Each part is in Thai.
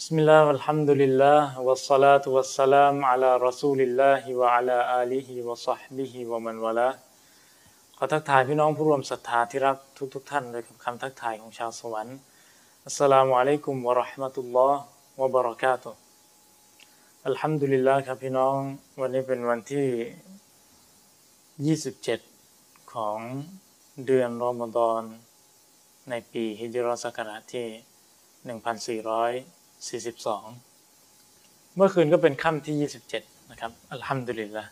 بسم الله والحمد لله والصلاة والسلام على رسول الله وعلى آله وصحبه ومن والاه ขอทักทายพี่น้องผู้ร่วมศรัทธาที่รักทุกทุกๆท่านด้วยกับคำทักทายของชาวสวรรค์อัสสลามุอะลัยกุมวะเราะห์มะตุลลอฮ์วะบะเราะกาตุฮ์อัลฮัมดุลิลลาห์ครับพี่น้องวันนี้เป็นวันที่ 27 ของเดือนรอมฎอนในปีฮิจรัศักราชที่ 1442 เมื่อคืนก็เป็นค่ำที่ 27 นะครับ อัลฮัมดุลิลละ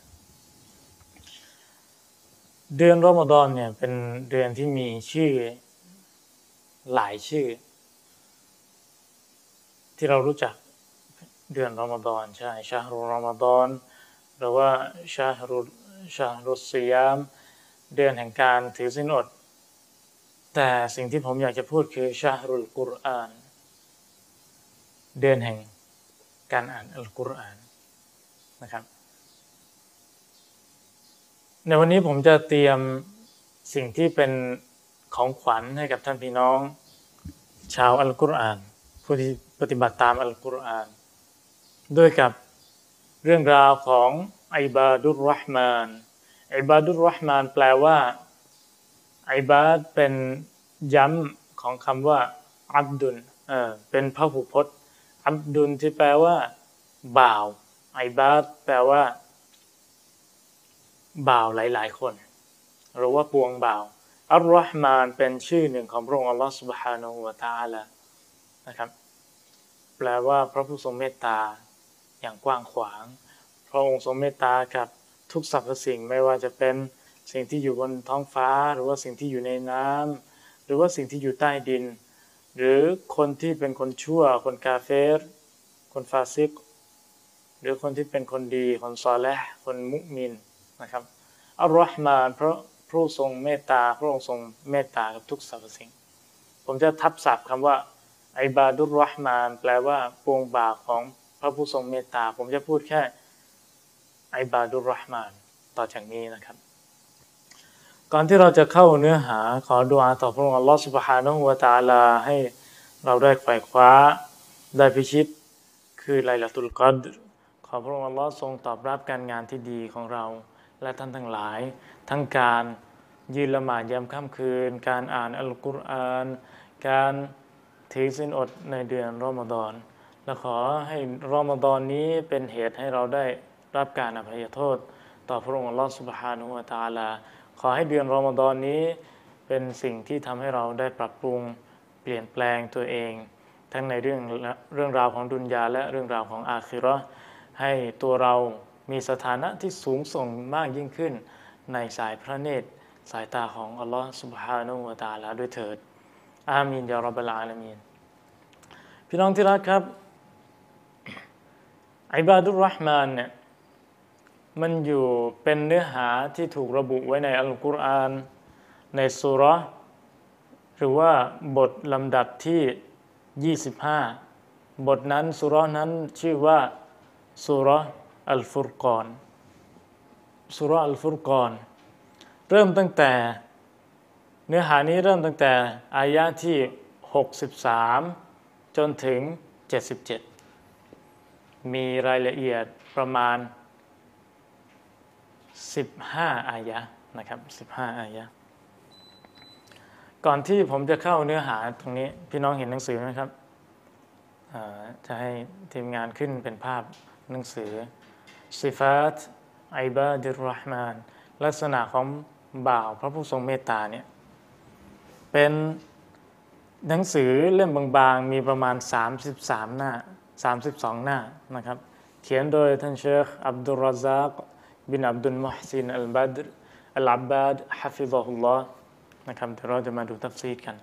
เดือนรอมฎอนเนี่ยเป็นเดือนที่มีชื่อหลายชื่อ ที่เรารู้จักเดือนรอมฎอนใช่ชาฮรุรอมฎอนหรือว่าชาฮรุชาฮรุสยาม เดือนแห่งการถือศีลอด แต่สิ่งที่ผมอยากจะพูดคือชาฮรุลกุรอาน เดือนแห่งการอ่านอัลกุรอานนะครับ ในวันนี้ผมจะเตรียมสิ่งที่เป็นของขวัญให้กับท่านพี่น้อง ชาวอัลกุรอาน ผู้ที่ปฏิบัติตามอัลกุรอาน ด้วยกับเรื่องราวของอิบาดุรรห์มานอิบาดุรรห์มานแปลว่าอิบาดเป็นย้ำของคำว่าอับดุลเออเป็นพระหุพจน์ อับดุลที่แปลว่า บ่าวไอบาดแปลว่า บ่าวหลาย ๆ คน หรือว่าปวงบ่าว อัลลอฮ์มานเป็นชื่อหนึ่งของพระองค์อัลลอฮ์ سبحانه และ تعالى นะครับ แปลว่าพระผู้ทรงเมตตาอย่างกว้างขวาง พระองค์ทรงเมตตากับทุกสรรพสิ่งไม่ว่าจะเป็นสิ่งที่อยู่บนท้องฟ้า หรือว่าสิ่งที่อยู่ในน้ำหรือว่าสิ่งที่อยู่ใต้ดิน หรือคนที่เป็นคนชั่ว คนกาเฟร คนฟาซิก หรือคนที่เป็นคนดี คนซอและคนมุมินนะครับอัลลอฮ์มานเพราะพระทรงเมตตาพระองค์ทรงเมตตากับทุกสรรพสิ่ง ผมจะทับศัพท์คำว่าไอบาดุรรห์มาน แปลว่าปวงบาของพระผู้ทรงเมตตา ผมจะพูดแค่ไอบาดุรห์มาน ต่อจากนี้นะครับ ก่อนที่เราจะเข้าเนื้อหาขอดุอาต่อพระองค์อัลลอฮฺสุบฮานุฮูวะตาลาให้เราได้ไขว่คว้าได้พิชิต คือไลลาตุลกอดขอพระองค์อัลลอฮฺทรงตอบรับการงานที่ดีของเรา และท่านทั้งหลาย ทั้งการยืนละหมาดยามค่ำคืน การอ่านอัลกุรอาน การถือสินอดในเดือนรอมฎอนและขอให้รอมฎอนนี้เป็นเหตุให้เราได้รับการอภัยโทษ ต่อพระองค์อัลลอฮฺสุบฮานุวะตาลา ขอให้เดือนรอมฎอนนี้ เป็นสิ่งที่ทำให้เราได้ปรับปรุงเปลี่ยนแปลงตัวเอง ทั้งในเรื่องเรื่องราวของดุนยาและเรื่องราวของอาคิรอให้ตัวเรามีสถานะที่สูงส่งมากยิ่งขึ้น ในสายพระเนตร สายตาของอัลลอฮฺสุบฮานุวะตาลาด้วยเถิด อามีนยารบบลาลามีนพี่น้องที่รักครับอิบาดุรรห์มานเนี่ย มันอยู่เป็นเนื้อหาที่ถูกระบุไว้ในอัลกุรอานในสุรหรือว่าบทลำดับที่ 25 บทนั้นสุรนั้นชื่อว่าสุรอัลฟุรกอนสุรอัลฟุรกอนเริ่มตั้งแต่ เนื้อหานี้เริ่มตั้งแต่ อายะที่ 63 จนถึง 77 มีรายละเอียดประมาณ 15 อายะนะครับ15 อายะ ก่อนที่ผมจะเข้าเนื้อหาตรงนี้ พี่น้องเห็นหนังสือไหมครับ จะให้ทีมงานขึ้นเป็นภาพหนังสือซิฟาตไอบาดิรห์มานลักษณะของบ่าวพระผู้ทรงเมตตาเนี่ยเป็นหนังสือเล่มบางๆ มีประมาณ 33 หน้า 32 หน้านะครับ เขียนโดยท่านเชคอับดุลรซัก บินอับดุลมุฮซินอัลบัดรอัลอับบาด حفظه الله นะครับเดี๋ยวเราจะมาดูتفسير กัน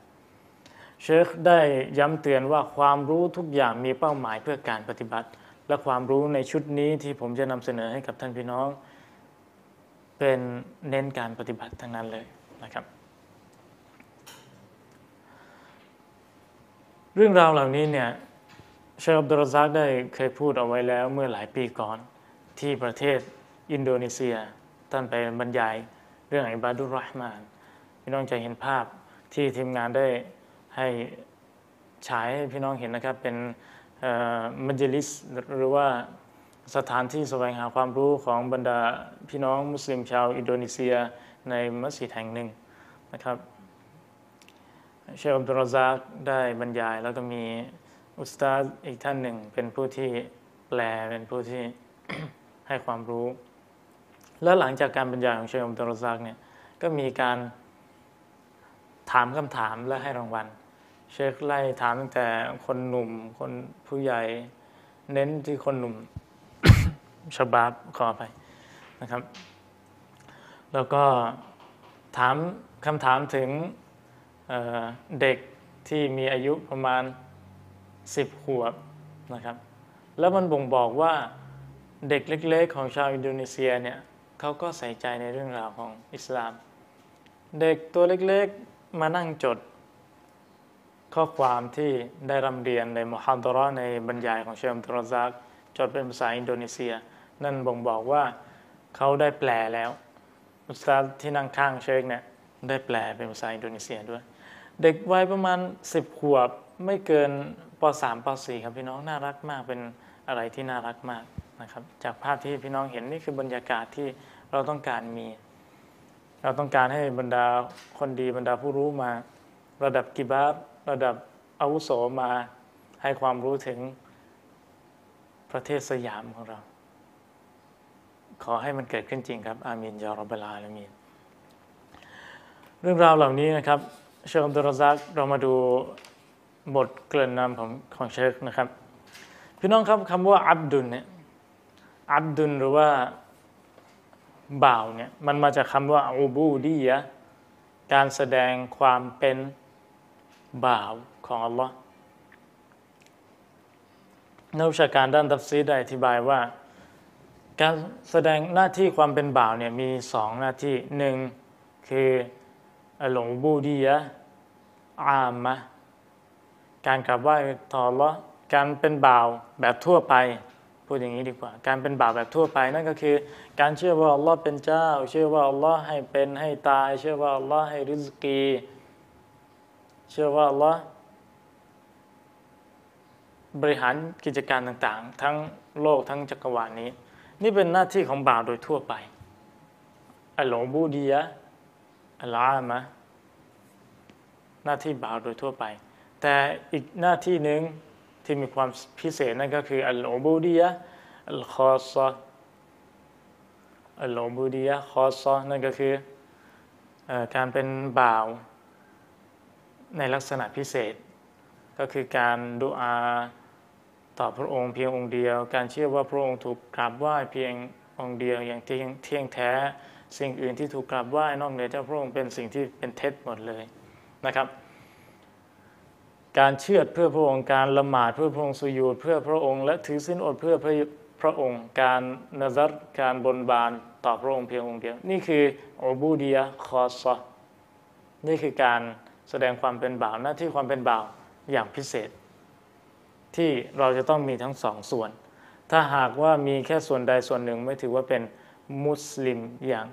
เชคได้ย้ำเตือนว่าความรู้ทุกอย่างมีเป้าหมายเพื่อการปฏิบัติ และความรู้ในชุดนี้ที่ผมจะนำเสนอให้กับท่านพี่น้อง เป็นเน้นการปฏิบัติทั้งนั้นเลยนะครับ เรื่องราวเหล่านี้เนี่ยเชคอับดุรร็อซซากได้เคยพูดเอาไว้แล้วเมื่อหลายปีก่อนที่ประเทศ อินโดนีเซีย ท่านไปบรรยายเรื่อง عباد الرحمن พี่น้องจะเห็นภาพที่ทีมงานได้ให้ฉายให้พี่น้องเห็นนะครับ เป็น مجلس หรือว่าสถานที่แสวงหาความรู้ของบรรดาพี่น้องมุสลิมชาวอินโดนีเซียในมัสยิดแห่งหนึ่งนะครับเชคอับดุรร็อซซากได้บรรยาย แล้วก็มีอุสตาดอีกท่านหนึ่ง เป็นผู้ที่แปลเป็นผู้ที่ให้ความรู้ แล้วหลังจากการบรรยายของเชคอับดุลรซักเนี่ยก็มีการถามคำถามและให้รางวัล เชคไล่ถามตั้งแต่คนหนุ่ม คนผู้ใหญ่ เน้นที่คนหนุ่มชบาบขอไปนะครับ แล้วก็ถามคำถามถึงเด็กที่มีอายุประมาณ 10 ขวบนะครับ แล้วมันบ่งบอกว่าเด็กเล็ก ๆ ของชาวอินโดนีเซียเนี่ย เขาก็ใส่ใจในเรื่องราวของอิสลาม เด็กตัวเล็กๆมานั่งจด ข้อความที่ได้ร่ำเรียนใน محاضرة ในบรรยายของเชคอับดุรร็อซซากจดเป็นภาษาอินโดนีเซีย นั่นบ่งบอกว่าเขาได้แปลแล้วอุสตาที่นั่งข้างเชคเนี่ยได้แปลเป็นภาษาอินโดนีเซียด้วย เด็กวัยประมาณ 10 ขวบไม่เกินป .3 ป .4 ครับพี่น้องน่ารักมากเป็นอะไรที่น่ารักมาก นะครับจากภาพที่พี่น้องเห็นนี่คือบรรยากาศที่เราต้องการมี เราต้องการให้บรรดาคนดีบรรดาผู้รู้มา ระดับกิบาบระดับอาวุโสมาให้ความรู้ถึงประเทศสยามของเรา ขอให้มันเกิดขึ้นจริงครับ อามินยารับลาลามีนเรื่องราวเหล่านี้นะครับ เชคอับดุลรซักเรามาดูบทเกริ่นนำของของเชคนะครับ พี่น้องครับคำว่าอับดุลเนี่ย อับดุลหรือว่าบ่าวเนี่ยมันมาจากคำว่าอูบูดียะการแสดงความเป็นบ่าวของอัลลอฮ์นักวิชาการด้าน تفسير ได้อธิบายว่า การแสดงหน้าที่ความเป็นบ่าวเนี่ยมีสองหน้าที่หนึ่งคือ العبودية العامة การกราบไหว้ต่ออัลลอฮ์การเป็นบ่าวแบบทั่วไป พูดอย่างนี้ดีกว่า การเป็นบ่าวแบบทั่วไปนั่นก็คือ การเชื่อว่าอัลลอฮ์เป็นเจ้า เชื่อว่าอัลลอฮ์ให้เป็นให้ตาย เชื่อว่าอัลลอฮ์ให้ رزق เชื่อว่าอัลลอฮ์บริหารกิจการต่างๆ ทั้งโลกทั้งจักรวาลนี้ นี่เป็นหน้าที่ของบาวโดยทั่วไปอัลลอบูดียะอัลลอฮ์มะหน้าที่บาวโดยทั่วไป แต่อีกหน้าที่หนึ่ง ที่มีความพิเศษนั่นก็คืออัลอบูดียะอัลคอซะอัลอบูดียะคอซะนั่นก็คือการเป็นบ่าวในลักษณะพิเศษ ก็คือการดูอาต่อพระองค์เพียงองค์เดียว การเชื่อว่าพระองค์ถูกกราบไหว้เพียงองค์เดียวอย่างเที่ยงเที่ยงแท้ สิ่งอื่นที่ถูกกราบไหว้นอกเหนือจากพระองค์เป็นสิ่งที่เป็นเท็จหมดเลยนะครับ การเชื่อเพื่อพระองค์การละหมาดเพื่อพระองค์สุยูดเพื่อพระองค์และถือสินอดเพื่อพระพระองค์ การนาซัรการบนบานต่อพระองค์เพียงองค์เดียว นี่คืออบูดียคอสนี่คือการแสดงความเป็นบ่าวหน้าที่ความเป็นบ่าวอย่างพิเศษ ที่เราจะต้องมีทั้งสองส่วน ถ้าหากว่ามีแค่ส่วนใดส่วนหนึ่งไม่ถือว่าเป็นมุสลิมอย่าง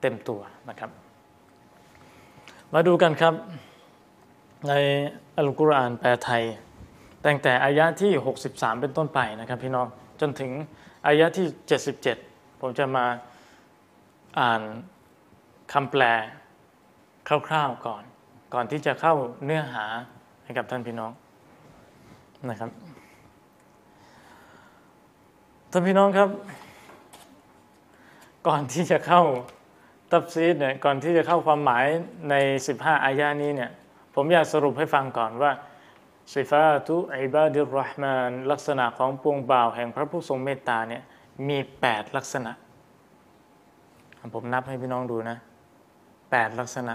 เต็มตัวนะครับ มาดูกันครับ ในอัลกุรอานแปลไทย ตั้งแต่อายะที่ 63 เป็นต้นไปนะครับพี่น้องจนถึงอายะที่ 77 ผมจะมาอ่านคำแปลคร่าวๆก่อน ก่อนที่จะเข้าเนื้อหาให้กับท่านพี่น้องนะครับท่านพี่น้องครับ ก่อนที่จะเข้าตับซีดเนี่ยก่อนที่จะเข้าความหมายใน 15 อายานี้เนี่ย ผมอยากสรุปให้ฟังก่อนว่าสิฟาตุอิบาดิรห์มานลักษณะของปวงบ่าวแห่งพระผู้ทรงเมตตาเนี่ยมี 8 ลักษณะ ผมนับให้พี่น้องดูนะ 8 ลักษณะ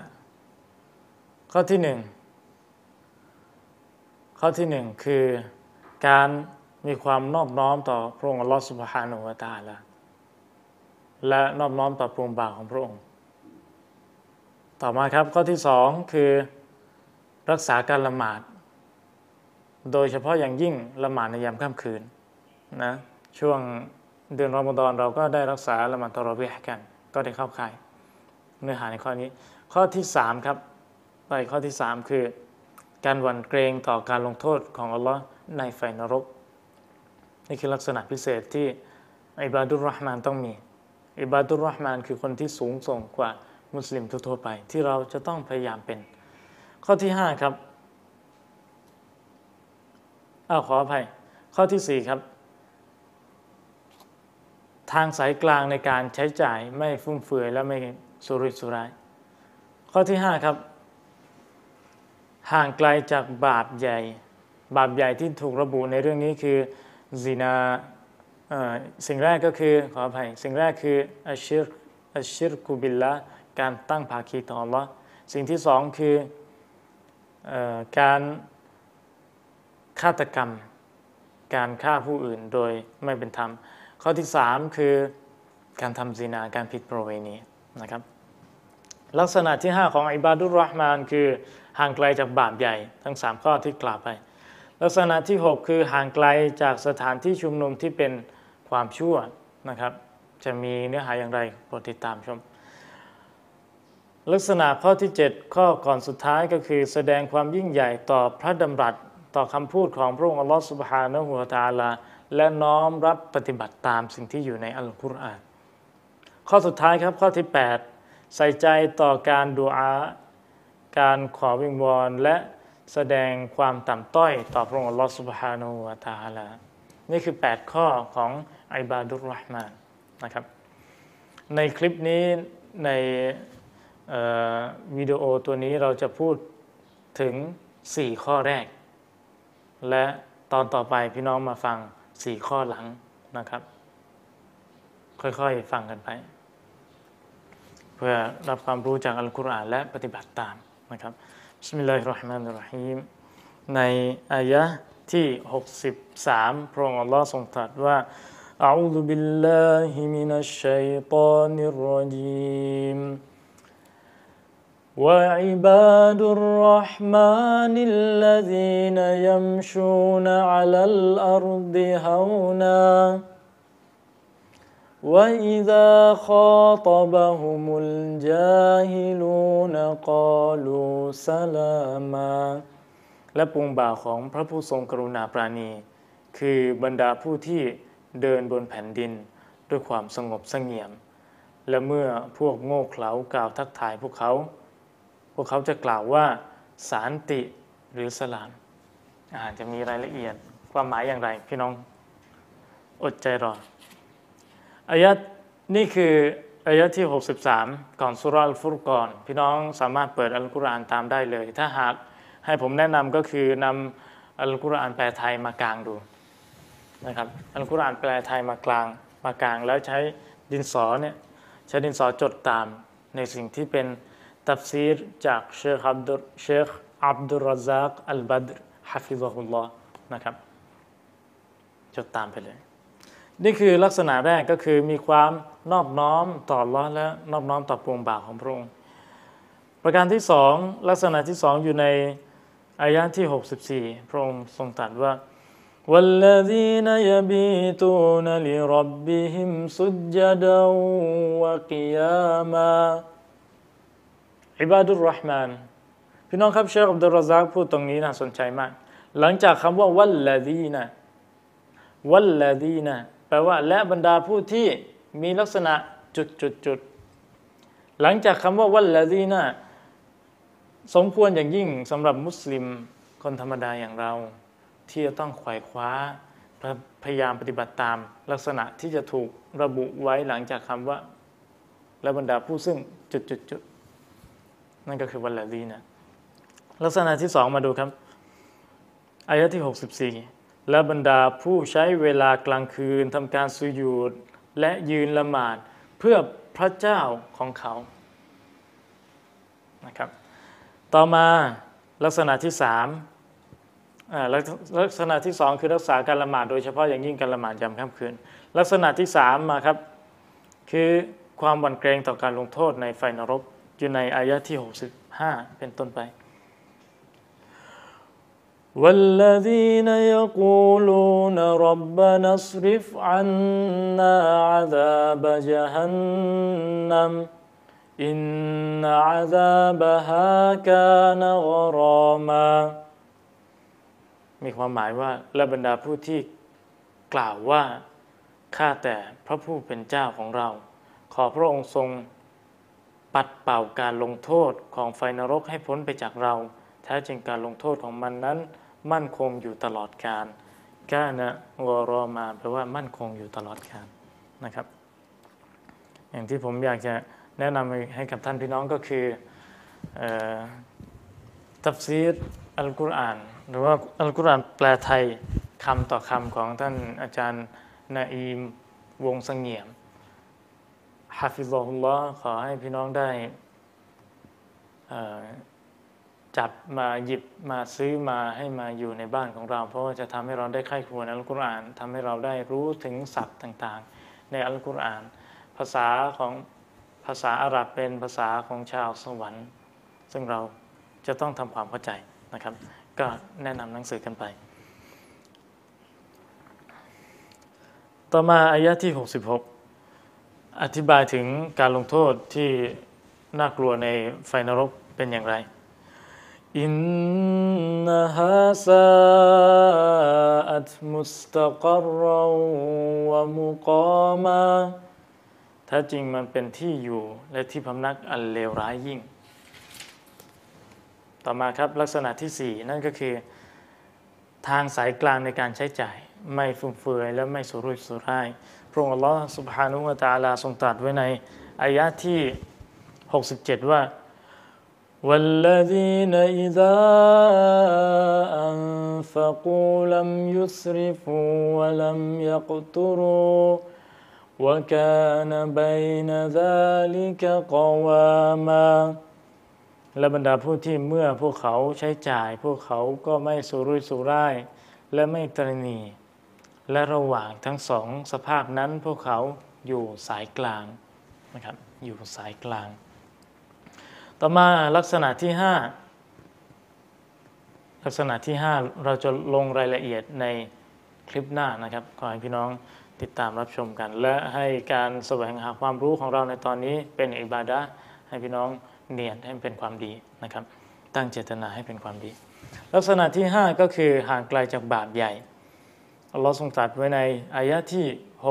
ข้อที่หนึ่งข้อที่หนึ่งคือการมีความนอบน้อมต่อพระองค์อัลลอฮฺสุบฮานุวะตาละและนอบน้อมต่อปวงบ่าวของพระองค์ ต่อมาครับข้อที่สองคือ รักษาการละหมาด โดยเฉพาะอย่างยิ่งละหมาดในยามค่ำคืนนะช่วงเดือนรอมฎอนเราก็ได้รักษาละหมาดตอรอบีกัน ก็ได้เข้าข่ายเนื้อหาในข้อนี้ ข้อที่สามครับไปข้อที่สามคือ การหวั่นเกรงต่อการลงโทษของอัลลอฮ์ในไฟนรก นี่คือลักษณะพิเศษที่อิบาดุลรห์มานต้องมีอิบาดุลรห์มานคือคนที่สูงส่งกว่ามุสลิมทั่วไป ที่เราจะต้องพยายามเป็น ข้อที่ห้าครับอ้าวขออภัย ข้อที่สี่ครับ ทางสายกลางในการใช้จ่ายไม่ฟุ่มเฟือยและไม่สุริสุราย ข้อที่ห้าครับ ห่างไกลจากบาปใหญ่ บาปใหญ่ที่ถูกระบุในเรื่องนี้คือซินาสิ่งแรกก็คือขออภัย สิ่งแรกคืออัชชิรอัชชิรกุบิลละการตั้งภาคีต่อ Allah สิ่งที่สองคือ การฆาตกรรม การฆ่าผู้อื่นโดยไม่เป็นธรรม ข้อที่สามคือการทำซินาการผิดประเวณีนะครับ ลักษณะที่ 5 ของอิบาดุรห์มานคือห่างไกลจากบาปใหญ่ทั้ง 3 ข้อที่กล่าวไป ลักษณะที่ 6 คือห่างไกลจากสถานที่ชุมนุมที่เป็นความชั่วนะครับ จะมีเนื้อหาอย่างไรโปรดติดตามชม ลักษณะข้อที่ 7 ข้อก่อนสุดท้ายก็คือ แสดงความยิ่งใหญ่ต่อพระดำรัส ต่อคำพูดของพระองค์อัลลอฮฺสุบฮานะฮูวะตาลา และน้อมรับปฏิบัติตามสิ่งที่อยู่ในอัลกุรอาน ข้อสุดท้ายครับข้อที่ 8 ใส่ใจต่อการดูอาการขอวิงวอนและแสดงความต่ำต้อยต่อพระองค์อัลลอฮฺสุบฮานะฮูวะตาลา นี่คือ 8 ข้อของอิบาดุลรห์มานนะครับ ในคลิปนี้ใน วิดีโอตัวนี้เราจะพูดถึง 4 ข้อแรกและตอนต่อไปพี่น้องมาฟังสี่ข้อหลังนะครับ ค่อยๆฟังกันไป เพื่อรับความรู้จากอัลกุรอานและปฏิบัติตามนะครับบิสมิลลาฮิรราะห์มานิรราะฮีมในอายะที่ 63 พระองค์อัลลอฮ์ทรงตรัสว่า أعوذ بالله من الشيطان الرجيم وعباد الرحمن الذين يمشون على الأرض هونا وإذا خاطبهم الجاهلون قالوا سلاما และปวงบ่าวของพระผู้ทรงกรุณาปราณี คือบรรดาผู้ที่เดินบนแผ่นดินด้วยความสงบสงเงียม และเมื่อพวกโง่เขลากล่าวทักทายพวกเขา พวกเขาจะกล่าวว่าสารติหรือสลามอาจจะมีรายละเอียดความหมายอย่างไร พี่น้องอดใจรออายะนี่คืออายะที่ 63ก่อนสุรัลฟุรกอนพี่น้องสามารถเปิดอัลกุรอานตามได้เลย ถ้าหากให้ผมแนะนำก็คือนำอัลกุรอานแปลไทยมากลางดูนะครับอัลกุรอานแปลไทยมากลางมากลาง แล้วใช้ดินสอเนี่ยใช้ดินสอจดตามในสิ่งที่เป็น ตัฟซีรจากเชคอับดุลเชคอับดุลรซักอัลบัดรฮะฟิซะฮุลลอฮ์นะครับจดตามไปเลย นี่คือลักษณะแรกก็คือมีความนอบน้อมต่อลอและนอบน้อมต่อปวงบ่าวของพระองค์ประการที่สองลักษณะที่สองอยู่ในอายะที่ 64 พระองค์ทรงตรัสว่า والذين يبيتون لربهم سجدا وقياما อิบาดุลรห์มานพี่น้องครับเชคอับดุลรซักพูดตรงนี้น่าสนใจมาก หลังจากคำว่าวัลลดีนะวัลลดีนะแปลว่าและบรรดาผู้ที่มีลักษณะจุดจุดจุดหลังจากคำว่าวัลลดีนะสมควรอย่างยิ่งสำหรับมุสลิมคนธรรมดาอย่างเรา ที่จะต้องขวายคว้าพยายามปฏิบัติตามลักษณะที่จะถูกระบุไว้หลังจากคำว่า และบรรดาผู้ซึ่งจุดจุดจุด นั่นก็คือวันละดีนะลักษณะที่สองมาดูครับอายะที่ 64 และบรรดาผู้ใช้เวลากลางคืนทำการสุญูดและยืนละหมาดเพื่อพระเจ้าของเขานะครับต่อมาลักษณะที่สามลักษณะที่สองคือรักษาการละหมาดโดยเฉพาะอย่างยิ่งการละหมาดยามค่ำคืน ลักษณะที่สามมาครับ คือความหวั่นเกรงต่อการลงโทษในไฟนรก อยู่ในอายะที่ 65 เป็นต้นไป والذين يقولون ربنا اصرف عنا عذاب جهنم إن عذابها كان غراما มีความหมายว่าและบรรดาผู้ที่กล่าวว่าข้าแต่พระผู้เป็นเจ้าของเรา ขอพระองค์ทรง ปัดเป่าการลงโทษของไฟนรกให้พ้นไปจากเรา แท้จริงการลงโทษของมันนั้น มั่นคงอยู่ตลอดกาลกานะวรอมาแปลว่ามั่นคงอยู่ตลอดกาลนะครับ อย่างที่ผมอยากจะแนะนำให้กับท่านพี่น้องก็คือตัฟซีรอัลกุรอาน หรือว่าอัลกุรอานแปลไทยคำต่อคำของท่านอาจารย์นาอีมวงสงเงียม ฮาฟิซอฮุลลอฮ์ขอให้พี่น้องได้จับมาหยิบมาซื้อมาให้มาอยู่ในบ้านของเรา เพราะว่าจะทำให้เราได้ไข้ควรอัลกุรอานทำให้เราได้รู้ถึงศัพท์ต่างๆ ในอัลกุรอาน ภาษาของภาษาอาหรับเป็นภาษาของชาวสวรรค์ ซึ่งเราจะต้องทำความเข้าใจนะครับ ก็แนะนำหนังสือกันไป ต่อมาอายะที่ 66 อธิบายถึงการลงโทษที่น่ากลัวในไฟนรกเป็นอย่างไรอินนฮาซาอัตมุสตะกรวะมุกามาแท้จริงมันเป็นที่อยู่และที่พำนักอันเลวร้ายยิ่ง ต่อมาครับลักษณะที่ 4 นั่นก็คือ ทางสายกลางในการใช้จ่าย ไม่ฟุ่มเฟือยและไม่สุรุ่ยสุร่าย พระองค์อัลลอฮฺสุบฮานุวะตาลาทรงตรัสไว้ในอายะที่ 67 ว่า والذين إذا أنفقوا لم يسرفوا ولم يقتروا وكان بين ذلك قواما และบรรดาผู้ที่เมื่อพวกเขาใช้จ่าย พวกเขาก็ไม่สุรุ่ยสุร่าย และไม่ตรณี และระหว่างทั้งสองสภาพนั้นพวกเขาอยู่สายกลางนะครับอยู่สายกลาง ต่อมาลักษณะที่ 5 ลักษณะที่ 5 เราจะลงรายละเอียดในคลิปหน้านะครับขอให้พี่น้องติดตามรับชมกัน และให้การแสวงหาความรู้ของเราในตอนนี้เป็นอิบาดะให้พี่น้องเนียนให้เป็นความดีนะครับ ตั้งเจตนาให้เป็นความดี ลักษณะที่ 5 ก็คือห่างไกลจากบาปใหญ่ อัลลอฮ์ทรงตรัสไว้ในอายะที่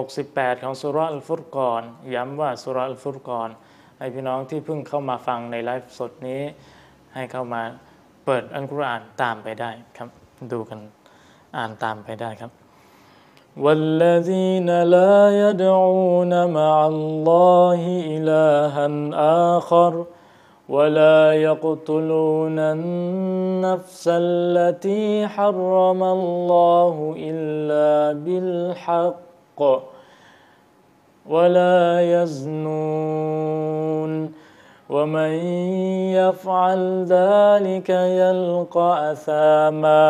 68 ของสุรอัลฟุรกอนย้ำว่าสุรอัลฟุรกอนให้พี่น้องที่เพิ่งเข้ามาฟังในไลฟ์สดนี้ ให้เข้ามาเปิดอัลกุรอานตามไปได้ครับ ดูกันอ่านตามไปได้ครับ والذين لا يدعون مع الله إلها آخر ولا يقتلون النفس التي حرم الله إلا بالحق ولا يزنون ومن يفعل ذلك يلقى أثاما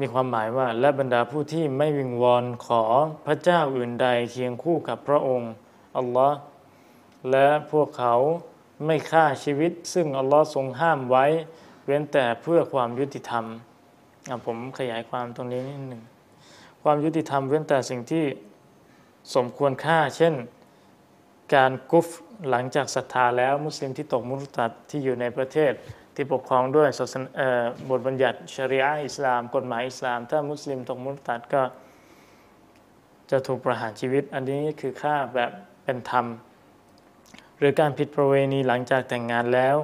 มีความหมายว่าและบรรดาผู้ที่ไม่วิงวอนขอพระเจ้าอื่นใดเคียงคู่กับพระองค์อัลลอฮ์ และพวกเขาไม่ฆ่าชีวิต ซึ่งอัลลอฮ์ทรงห้ามไว้ เว้นแต่เพื่อความยุติธรรมผมขยายความตรงนี้นิดหนึ่งความยุติธรรมเว้นแต่สิ่งที่สมควรค่า เช่น การกุฟหลังจากศรัทธาแล้วมุสลิมที่ตกมุตัดที่อยู่ในประเทศที่ปกครองด้วยบทบัญญัติชริอะอิสลาม กฎหมายอิสลาม ถ้ามุสลิมตกมุตัดก็จะถูกประหารชีวิต อันนี้คือค่าแบบเป็นธรรม หรือการผิดประเวณีหลังจากแต่งงานแล้ว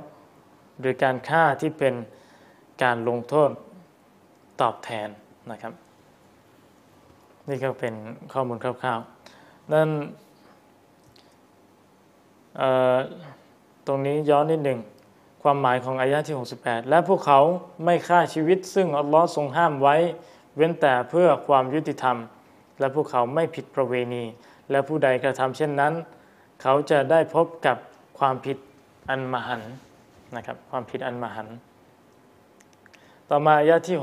หรือการฆ่าที่เป็นการลงโทษตอบแทนนะครับ นี่ก็เป็นข้อมูลคร่าวๆนั่นตรงนี้ย้อนนิดหนึ่งความหมายของอายะที่ 68 และพวกเขาไม่ฆ่าชีวิต ซึ่งอัลลอฮ์ทรงห้ามไว้ เว้นแต่เพื่อความยุติธรรม และพวกเขาไม่ผิดประเวณี และผู้ใดกระทำเช่นนั้น เขาจะได้พบกับความผิดอันมหันนะครับความผิดอันมหัน ต่อมาอายะที่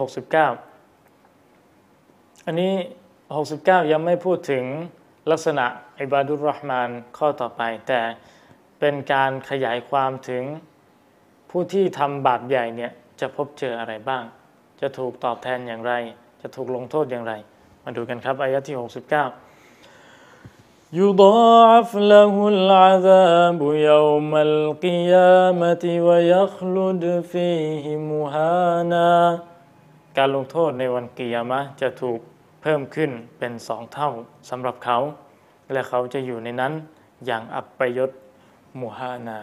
69 อันนี้ 69 ยังไม่พูดถึงลักษณะอิบาดุลรหมานข้อต่อไป แต่เป็นการขยายความถึงผู้ที่ทำบาปใหญ่เนี่ยจะพบเจออะไรบ้าง จะถูกตอบแทนอย่างไร จะถูกลงโทษอย่างไร มาดูกันครับอายะที่ 69 يضاعف له العذاب يوم القيامة ويخلد فيه مهانا การลงโทษในวันกิยามะจะถูกเพิ่มขึ้นเป็นสองเท่าสำหรับเขา และเขาจะอยู่ในนั้นอย่างอับประยศมุฮานา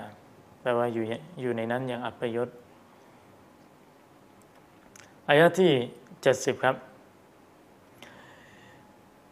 แปลว่าอยู่อยู่ในนั้นอย่างอับประยศอายะที่ 70 ครับ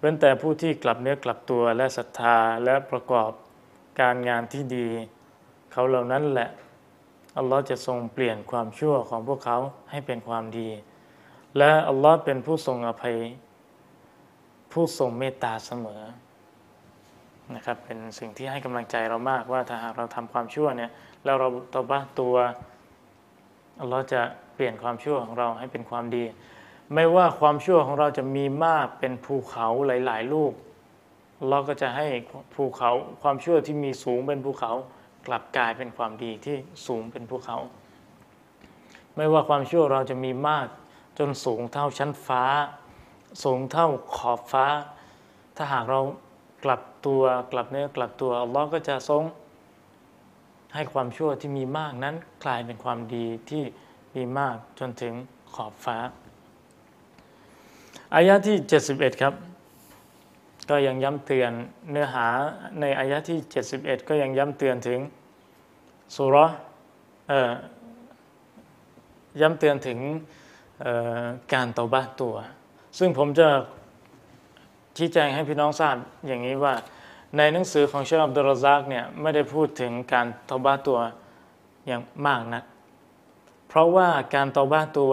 เป็นแต่ผู้ที่กลับเนื้อกลับตัวและศรัทธาและประกอบการงานที่ดี เขาเหล่านั้นแหละ อัลลอฮ์จะทรงเปลี่ยนความชั่วของพวกเขาให้เป็นความดี และอัลลอฮ์เป็นผู้ทรงอภัย ผู้ทรงเมตตาเสมอนะครับเป็นสิ่งที่ให้กำลังใจเรามากว่าถ้าหากเราทำความชั่วเนี่ยแล้วเราตบ้าตัวอัลลอฮ์จะเปลี่ยนความชั่วของเราให้เป็นความดี ไม่ว่าความชั่วของเราจะมีมากเป็นภูเขาหลาย ๆ ลูก เราก็จะให้ภูเขาความชั่วที่มีสูงเป็นภูเขา กลับกลายเป็นความดีที่สูงเป็นภูเขา ไม่ว่าความชั่วเราจะมีมากจนสูงเท่าชั้นฟ้า สูงเท่าขอบฟ้า ถ้าหากเรากลับตัวกลับเนื้อกลับตัวอัลลอฮ์ก็จะทรงให้ความชั่วที่มีมากนั้นกลายเป็นความดีที่มีมากจนถึงขอบฟ้า อายะที่ 71 ครับ ก็ยังย้ำเตือนเนื้อหาในอายะที่ 71 ก็ยังย้ำเตือนถึงสุรย้ำเตือนถึงการตบ้าตัว ซึ่งผมจะชี้แจงให้พี่น้องทราบอย่างนี้ว่าในหนังสือของเชคอับดุลซักเนี่ยไม่ได้พูดถึงการตบ้าตัวอย่างมากนะักเพราะว่าการตบ้าตัว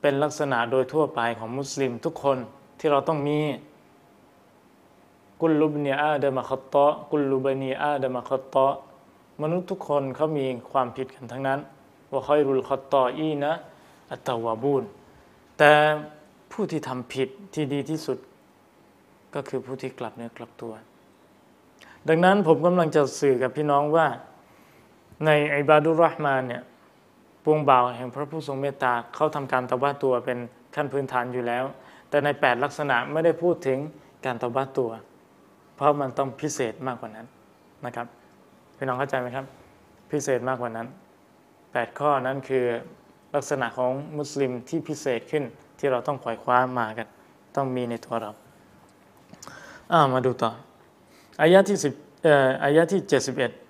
เป็นลักษณะโดยทั่วไปของมุสลิมทุกคนที่เราต้องมีกุลลุบเนียอาเดมาคตะกุลลุบเนียอาเดมาคตะมนุษย์ทุกคนเขามีความผิดกันทั้งนั้นว่าคอยรุลคตออีนะอัตวาบูนแต่ผู้ที่ทำผิดที่ดีที่สุด ก็คือผู้ที่กลับเนื้อกลับตัว ดังนั้นผมกำลังจะสื่อกับพี่น้องว่า ในอิบาดุรห์มานเนี่ย วงบ่าวแห่งพระผู้ทรงเมตตาเขาทำการตบ้าตัวเป็นขั้นพื้นฐานอยู่แล้ว แต่ใน 8 ลักษณะไม่ได้พูดถึงการตบ้าตัว เพราะมันต้องพิเศษมากกว่านั้นนะครับพี่น้องเข้าใจไหมครับ พิเศษมากกว่านั้น 8 ข้อนั้นคือลักษณะของมุสลิมที่พิเศษขึ้นที่เราต้องขวายคว้ามากัน ต้องมีในตัวเราอามาดูต่ออายะที่10เอ่ออายะที่ 71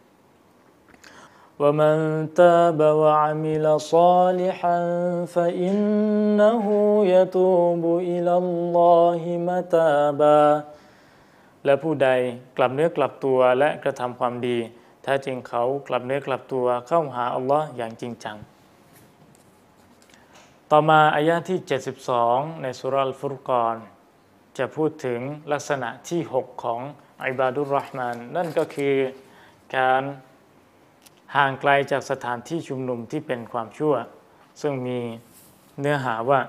ومن تاب وعمل صالحا فإنه يتوب إلى الله متابا และผู้ใดกลับเนื้อกลับตัวและกระทำความดีแท้จริงเขากลับเนื้อกลับตัวเข้าหาอัลลอฮ์อย่างจริงจัง ต่อมาอายะที่ 72 ในสุรัลฟุรกอนจะพูดถึงลักษณะที่ 6 ของอิบาดุลรห์มานนั่นก็คือการ ห่างไกลจากสถานที่ชุมนุมที่เป็นความชั่ว ซึ่งมีเนื้อหาว่า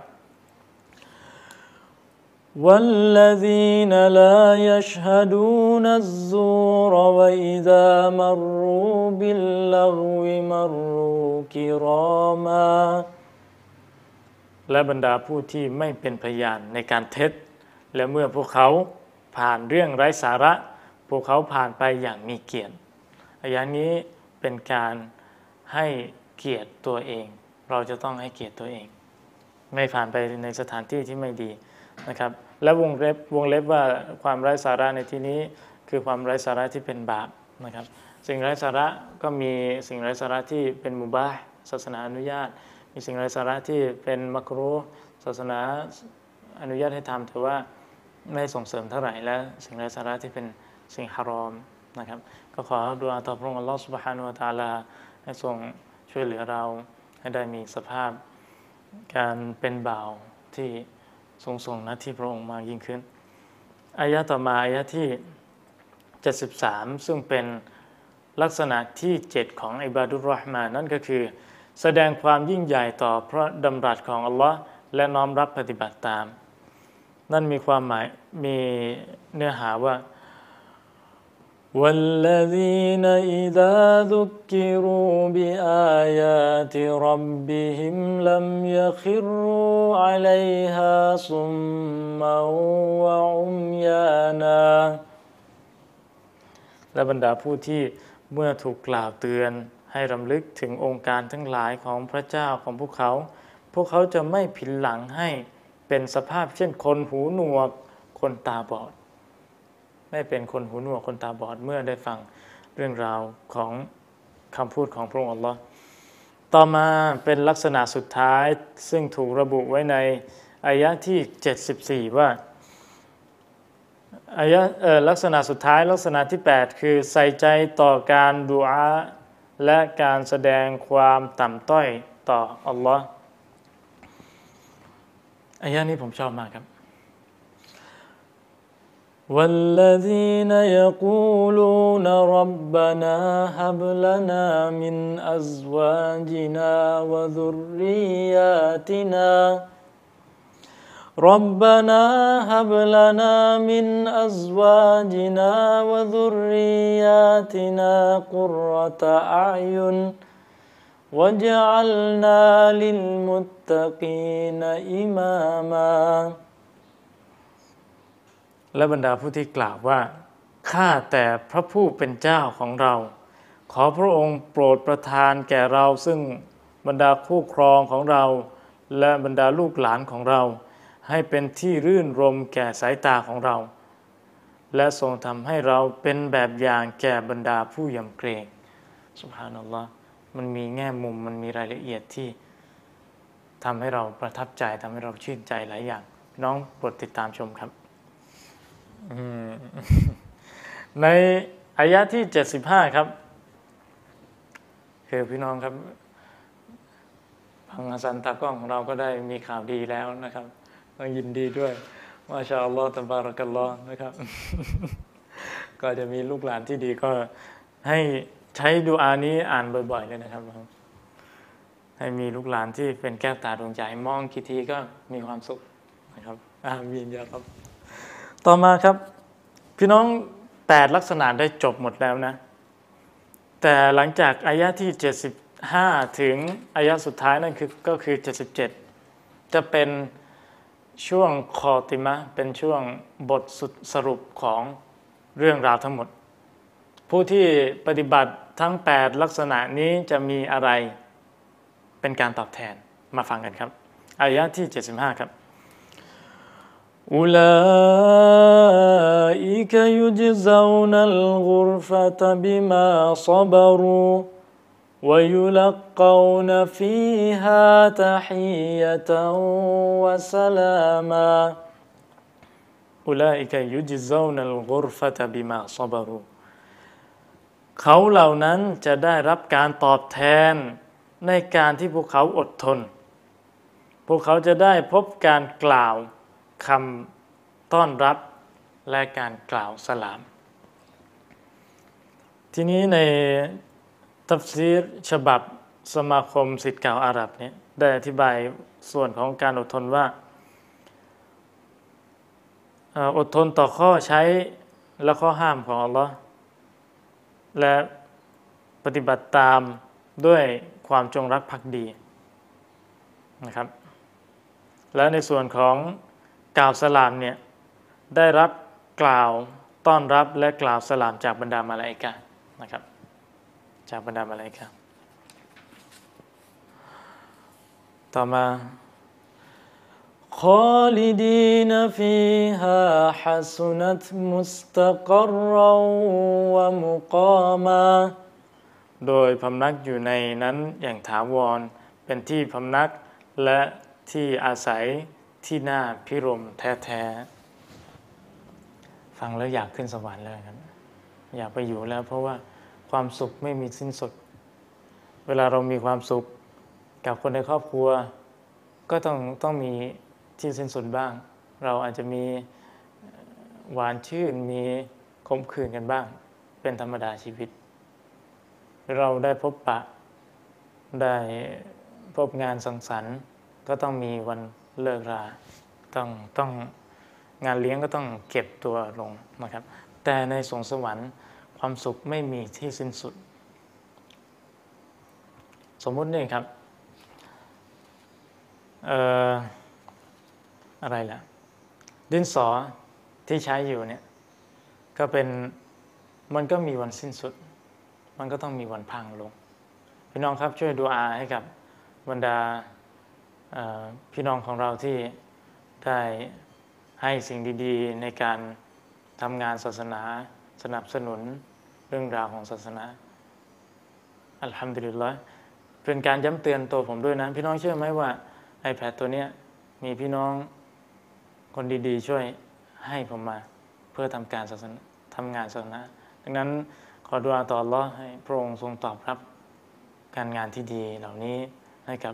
والذين لا يشهدون الزور وإذا مروا باللغو مروا كراما และบรรดาผู้ที่ไม่เป็นพยานในการเท็จ และเมื่อพวกเขาผ่านเรื่องไร้สาระ พวกเขาผ่านไปอย่างมีเกียรติอย่างนี้ เป็นการให้เกียรติตัวเอง เราจะต้องให้เกียรติตัวเอง ไม่ผ่านไปในสถานที่ที่ไม่ดีนะครับ และวงเล็บวงเล็บว่าความไร้สาระในที่นี้คือความไร้สาระที่เป็นบาปนะครับ สิ่งไร้สาระก็มีสิ่งไร้สาระที่เป็นมุบาศาสนาอนุญาต มีสิ่งไร้สาระที่เป็นมักรูศาสนาอนุญาตให้ทำแต่ว่าไม่ส่งเสริมเท่าไหร่และสิ่งไร้สาระที่เป็นสิ่งฮารอมนะครับ ก็ขอดูอาต่อพระองค์อัลลอฮฺสุบฮานุวะตาลาให้ทรงช่วยเหลือเราให้ได้มีสภาพการเป็นบ่าวที่ทรงส่งหนะที่พระองค์มากยิ่งขึ้นอายะต่อมาอายะที่ 73 ซึ่งเป็นลักษณะที่ 7 ของอิบาดุรห์มานนั่นก็คือ แสดงความยิ่งใหญ่ต่อพระดำรัสของอัลลอฮ์และน้อมรับปฏิบัติตาม นั่นมีความหมายมีเนื้อหาว่า والذين إذا ذكروا بآيات ربهم لم يخروا عليها صما وعميانا และบรรดาผู้ที่เมื่อถูกกล่าวเตือนให้รำลึกถึงองค์การทั้งหลายของพระเจ้าของพวกเขา พวกเขาจะไม่ผินหลังให้เป็นสภาพเช่นคนหูหนวก คนตาบอด ไม่เป็นคนหูหนวกคนตาบอดเมื่อได้ฟังเรื่องราวของคำพูดของพระองค์อัลลอฮ์ต่อมาเป็นลักษณะสุดท้ายซึ่งถูกระบุไว้ในอายะที่ 74 ว่าอายะลักษณะสุดท้ายลักษณะที่ 8 คือใส่ใจต่อการดูอาและการแสดงความต่ำต้อยต่ออัลลอฮ์อายะนี้ผมชอบมากครับ والذين يقولون ربنا هب لنا من أزواجنا وذرياتنا ربنا هب لنا من أزواجنا وذرياتنا قرة أعين وجعلنا للمتقين إماما และบรรดาผู้ที่กล่าวว่าข้าแต่พระผู้เป็นเจ้าของเรา ขอพระองค์โปรดประทานแก่เราซึ่งบรรดาคู่ครองของเรา และบรรดาลูกหลานของเรา ให้เป็นที่รื่นรมแก่สายตาของเรา และทรงทำให้เราเป็นแบบอย่างแก่บรรดาผู้ยำเกรงสุภานัลลอฮ์มันมีแง่มุมมันมีรายละเอียดที่ทำให้เราประทับใจทำให้เราชื่นใจหลายอย่าง น้องโปรดติดตามชมครับ ในอายะที่ 75 ครับคือพี่น้องครับพังอาสันตากล้องของเราก็ได้มีข่าวดีแล้วนะครับ ต้องยินดีด้วยว่าชาอัลลอฮ์ตบารักัลลอฮ์นะครับ ก็จะมีลูกหลานที่ดีก็ให้ใช้ดูอานี้อ่านบ่อยๆเลยนะครับ ให้มีลูกหลานที่เป็นแก้วตาดวงใจมองกี่ทีก็มีความสุขนะครับอามีนยาครับ ต่อมาครับ พี่น้องแปดลักษณะได้จบหมดแล้วนะ แต่หลังจากอายะที่ 75 ถึงอายะสุดท้ายนั่นคือก็คือ 77 จะเป็นช่วงคอติมะ เป็นช่วงบทสรุปของเรื่องราวทั้งหมด ผู้ที่ปฏิบัติทั้ง 8 ลักษณะนี้จะมีอะไรเป็นการตอบแทนมาฟังกันครับอายะที่ 75 ครับ أولئك يجزون الغرفة بما صبروا ويلقون فيها تحية وسلاما أولئك يجزون الغرفة بما صبروا เขาเหล่านั้นจะได้รับการตอบแทนในการที่พวกเขาอดทน พวกเขาจะได้พบการกล่าว คำต้อนรับและการกล่าวสลาม ทีนี้ในทัฟซีรฉบับสมาคมสิทธิ์เก่าอาหรับเนี่ยได้อธิบายส่วนของการอดทนว่า อดทนต่อข้อใช้และข้อห้ามของอัลลอฮ์และปฏิบัติตามด้วยความจงรักภักดีนะครับ และในส่วนของ กล่าวสลามเนี่ยได้รับกล่าวต้อนรับและกล่าวสลามจากบรรดามาลาอิกะนะครับ จากบรรดามาลาอิกะต่อมา خالدين فيها حسنت مستقرا ومقاما โดยพำนักอยู่ในนั้นอย่างถาวรเป็นที่พำนักและที่อาศัย ที่น่าพิรมแท้ๆ ฟังแล้วอยากขึ้นสวรรค์เลยครับ อยากไปอยู่แล้ว เพราะว่าความสุขไม่มีสิ้นสุด เวลาเรามีความสุขกับคนในครอบครัว ก็ต้องต้องมีที่สิ้นสุดบ้าง เราอาจจะมีหวานชื่นมีคมคืนกันบ้าง เป็นธรรมดาชีวิต เราได้พบปะได้พบงานสังสรรค์ ก็ต้องมีวัน เลิกราต้องต้องงานเลี้ยงก็ต้องเก็บตัวลงนะครับ แต่ในสวงสวรรค์ความสุขไม่มีที่สิ้นสุด สมมุตินี่ครับเอ่ออะไรล่ะ ดินสอที่ใช้อยู่เนี่ยก็เป็นมันก็มีวันสิ้นสุด มันก็ต้องมีวันพังลง พี่น้องครับช่วยดูอาให้กับบรรดา พี่น้องของเราที่ได้ให้สิ่งดีๆ ในการทำงานศาสนา สนับสนุนเรื่องราวของศาสนา อัลฮัมดุลิลละเป็นการย้ำเตือนตัวผมด้วยนะ พี่น้องเชื่อไหมว่า iPad ตัวนี้มีพี่น้องคนดีๆ ช่วยให้ผมมา เพื่อทำการศาสนาทำงานศาสนา ดังนั้นขอดูอาต่อรอให้พระองค์ทรงตอบรับ การงานที่ดีเหล่านี้ให้กับ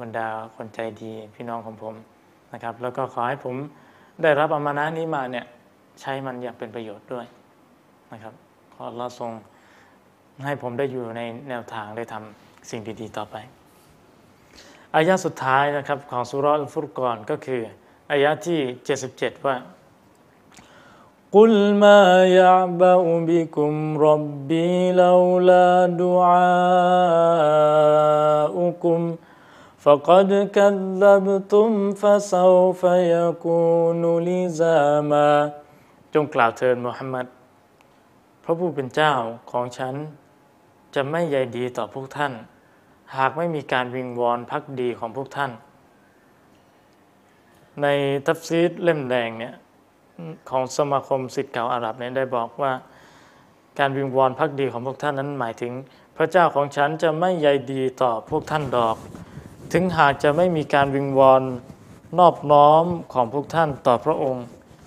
บรรดาคนใจดีพี่น้องของผมนะครับ แล้วก็ขอให้ผมได้รับอามานะนี้มาเนี่ยใช้มันอย่างเป็นประโยชน์ด้วยนะครับ ขอเราทรงให้ผมได้อยู่ในแนวทางได้ทำสิ่งดีๆต่อไป อายะสุดท้ายนะครับของสุรอัลฟุรกอนก็คืออายะที่ 77 ว่า قل ما يعبأ بكم ربي لولا دعاؤكم فقد كذبتم فسوف يكون لزاما จงกล่าวเถิดมุฮัมมัดพระผู้เป็นเจ้าของฉันจะไม่ใยดีต่อพวกท่าน หากไม่มีการวิงวอนพักดีของพวกท่าน ในทัฟซีดเล่มแดงเนี่ยของสมาคมสิทธิ์เก่าอาหรับเนี่ยได้บอกว่า การวิงวอนพักดีของพวกท่านนั้นหมายถึง พระเจ้าของฉันจะไม่ใยดีต่อพวกท่านดอก ถึงหากจะไม่มีการวิงวอนนอบน้อมของพวกท่านต่อพระองค์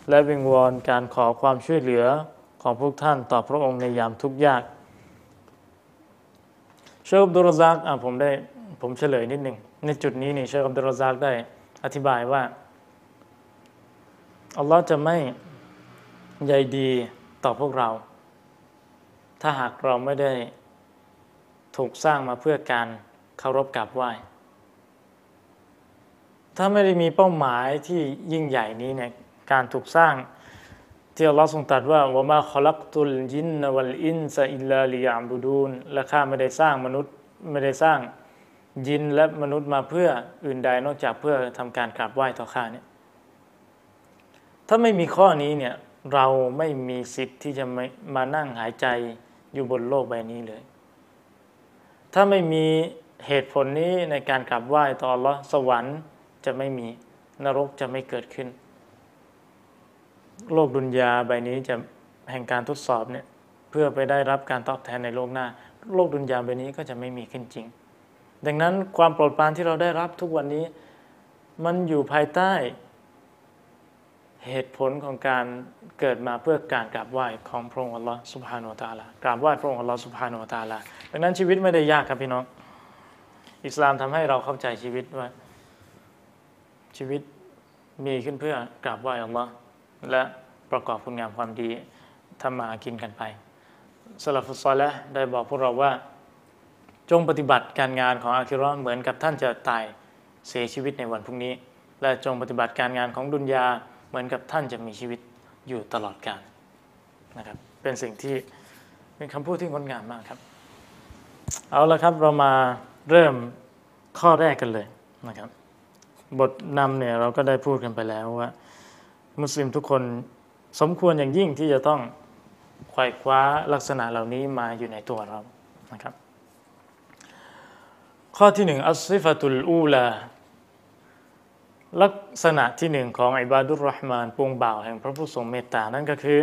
และวิงวอนการขอความช่วยเหลือของพวกท่านต่อพระองค์ในยามทุกข์ยากเชคอับดุลซักผมได้ผมเฉลยนิดหนึ่งในจุดนี้นี่เชคอับดุลซักได้อธิบายว่าอัลลอฮ์จะไม่ใยดีต่อพวกเรา ถ้าหากเราไม่ได้ถูกสร้างมาเพื่อการเคารพกราบไหว้ ถ้าไม่ได้มีเป้าหมายที่ยิ่งใหญ่นี้เนี่ยการถูกสร้างที่อัลลอฮ์ทรงตรัสว่าวะมาขลักตุลยินนวัลอินซาอิลลาลิยามบูดูนและข้าไม่ได้สร้างมนุษย์ไม่ได้สร้างยินและมนุษย์มาเพื่ออื่นใดนอกจากเพื่อทำการกราบไหว้ต่อข้าเนี่ยถ้าไม่มีข้อนี้เนี่ยเราไม่มีสิทธิ์ที่จะมานั่งหายใจอยู่บนโลกใบนี้เลย ถ้าไม่มีเหตุผลนี้ในการกราบไหว้ต่อละสวรรค์ จะไม่มีนรกจะไม่เกิดขึ้น โลกดุนยาใบนี้จะแห่งการทดสอบเนี่ยเพื่อไปได้รับการตอบแทนในโลกหน้า โลกดุนยาใบนี้ก็จะไม่มีขึ้นจริง ดังนั้นความโปรดปรานที่เราได้รับทุกวันนี้ มันอยู่ภายใต้เหตุผลของการเกิดมาเพื่อการกราบไหว้ของพระองค์อัลลอฮ์สุบฮานุตาลากราบไหว้พระองค์อัลลอฮ์สุบฮานุตาลาดังนั้นชีวิตไม่ได้ยากครับพี่น้อง อิสลามทำให้เราเข้าใจชีวิตว่า ชีวิตมีขึ้นเพื่อกราบไหว้อัลลอฮ์และประกอบคุณงามความดีทำมากินกันไปสลัฟุซอลและได้บอกพวกเราว่า จงปฏิบัติการงานของอาคิรอนเหมือนกับท่านจะตายเสียชีวิตในวันพรุ่งนี้ และจงปฏิบัติการงานของดุนยาเหมือนกับท่านจะมีชีวิตอยู่ตลอดกาลนะครับเป็นสิ่งที่เป็นคำพูดที่งดงามมากครับ เอาละครับเรามาเริ่มข้อแรกกันเลยนะครับ บทนำเนี่ยเราก็ได้พูดกันไปแล้วว่า มุสลิมทุกคนสมควรอย่างยิ่งที่จะต้องไขว่คว้าลักษณะเหล่านี้มาอยู่ในตัวเรานะครับ ข้อที่หนึ่งอัสซิฟตุลอูลาลักษณะที่หนึ่งของอิบาดุรรห์มานปวงบ่าวแห่งพระผู้ทรงเมตตา นั่นก็คือ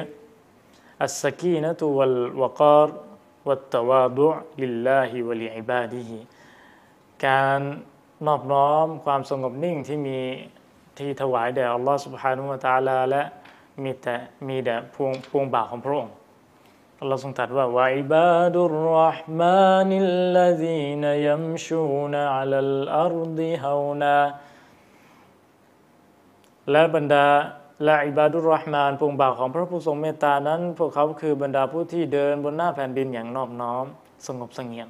อัสสกีนะตุวัลวกอรوالتواضع لله ولعباده การ นอบน้อมความสงบนิ่งที่มีที่ถวายแด่อัลลอฮฺسبحانه وتعالىและมีแต่มีแต่ปวงปวงบ่าวของพระองค์อัลลอฮฺทรงตรัสว่าوعباد الرحمن الذين يمشون على الأرض هوناและบรรดาและอิบาดุรราะห์มานพวงบ่าวของพระผู้ทรงเมตตานั้น พวกเขาคือบรรดาผู้ที่เดินบนหน้าแผ่นดินอย่างนอบน้อม สงบสงเงียม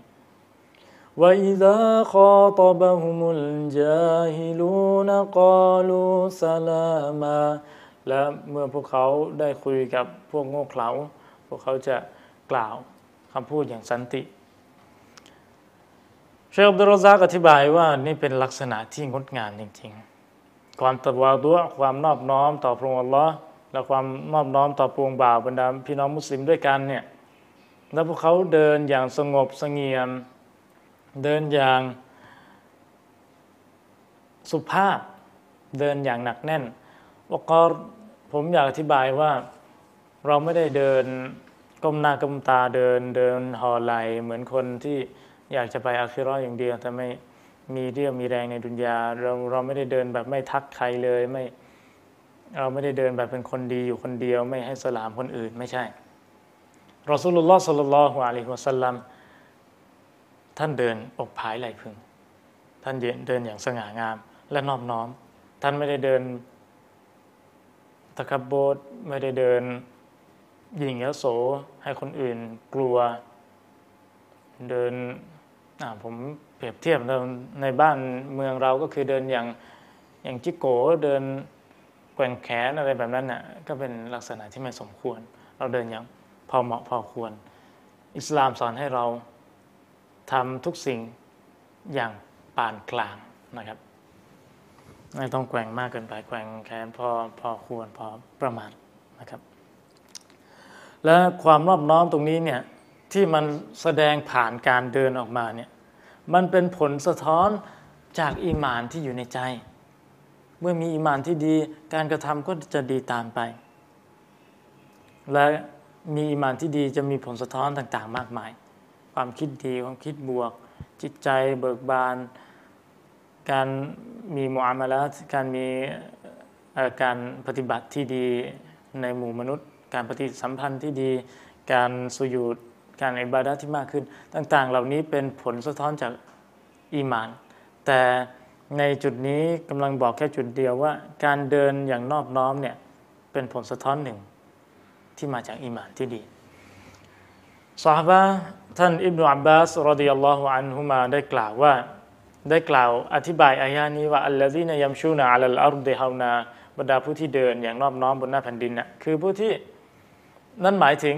وإذا خاطبهم الجاهلون قالوا سلاما และเมื่อพวกเขาได้คุยกับพวกโง่เขลาพวกเขาจะกล่าวคำพูดอย่างสันติเชคอับดุลรซักอธิบายว่านี่เป็นลักษณะที่งดงามจริงๆ ความตะวาดุความนอบน้อมต่อพระองค์อัลลอฮ์และความนอบน้อมต่อปวงบ่าวบรรดาพี่น้องมุสลิมด้วยกันเนี่ยแล้วพวกเขาเดินอย่างสงบสงเงียม เดินอย่างสุภาพ เดินอย่างหนักแน่นวกรผมอยากอธิบายว่าเราไม่ได้เดินก้มหน้าก้มตาเดินเดินห่อไหลเหมือนคนที่อยากจะไปอาคิรออย่างเดียว แต่ไม่มีเรี่ยวมีแรงในดุนยาเราเราไม่ได้เดินแบบไม่ทักใครเลยไม่เราไม่ได้เดินแบบเป็นคนดีอยู่คนเดียว ไม่ให้สลามคนอื่นไม่ใช่รอสุลลอฮ์สัลลัลลอฮุอะลัยฮิวะสัลลัม ท่านเดินอกผายไหลพึง ท่านเดินอย่างสง่างามและนอบน้อม ท่านไม่ได้เดินตะกบโบดไม่ได้เดินยิงยโสให้คนอื่นกลัว เดินผมเปรียบเทียบในบ้านเมืองเราก็คือเดินอย่างอย่างจิโกเดินแกว่งแขนอะไรแบบนั้นน่ะก็เป็นลักษณะที่ไม่สมควร เราเดินอย่างพอเหมาะพอควร อิสลามสอนให้เรา ทำทุกสิ่งอย่างปานกลางนะครับไม่ต้องแกว่งมากเกินไปแกว่งแขนพอพอควรพอประมาณนะครับ และความรอบน้อมตรงนี้เนี่ยที่มันแสดงผ่านการเดินออกมาเนี่ยมันเป็นผลสะท้อนจากอีมานที่อยู่ในใจ เมื่อมีอีมานที่ดีการกระทำก็จะดีตามไป และมีอีมานที่ดีจะมีผลสะท้อนต่างๆ มากมาย ความคิดดีความคิดบวก จิตใจเบิกบาน การมีมุอามาละการมีการปฏิบัติที่ดีในหมู่มนุษย์ การปฏิสัมพันธ์ที่ดี การสุยุดการอิบาดะที่มากขึ้น ต่าง ๆ เหล่านี้เป็นผลสะท้อนจากอีมาน แต่ในจุดนี้กำลังบอกแค่จุดเดียวว่า การเดินอย่างนอบน้อมเนี่ยเป็นผลสะท้อนหนึ่งที่มาจากอีมานที่ดีซาฮบะ ท่านอิบนุอับบาสรดิยัลลอฮุอันฮุมาได้กล่าวว่า ได้กล่าวอธิบายอายานี้ว่าอัลลอฮีนยัมชูนาอัลลอัรดิฮาวนาบรรดาผู้ที่เดินอย่างนอบน้อมบนหน้าแผ่นดินน่ะคือผู้ที่นั่นหมายถึง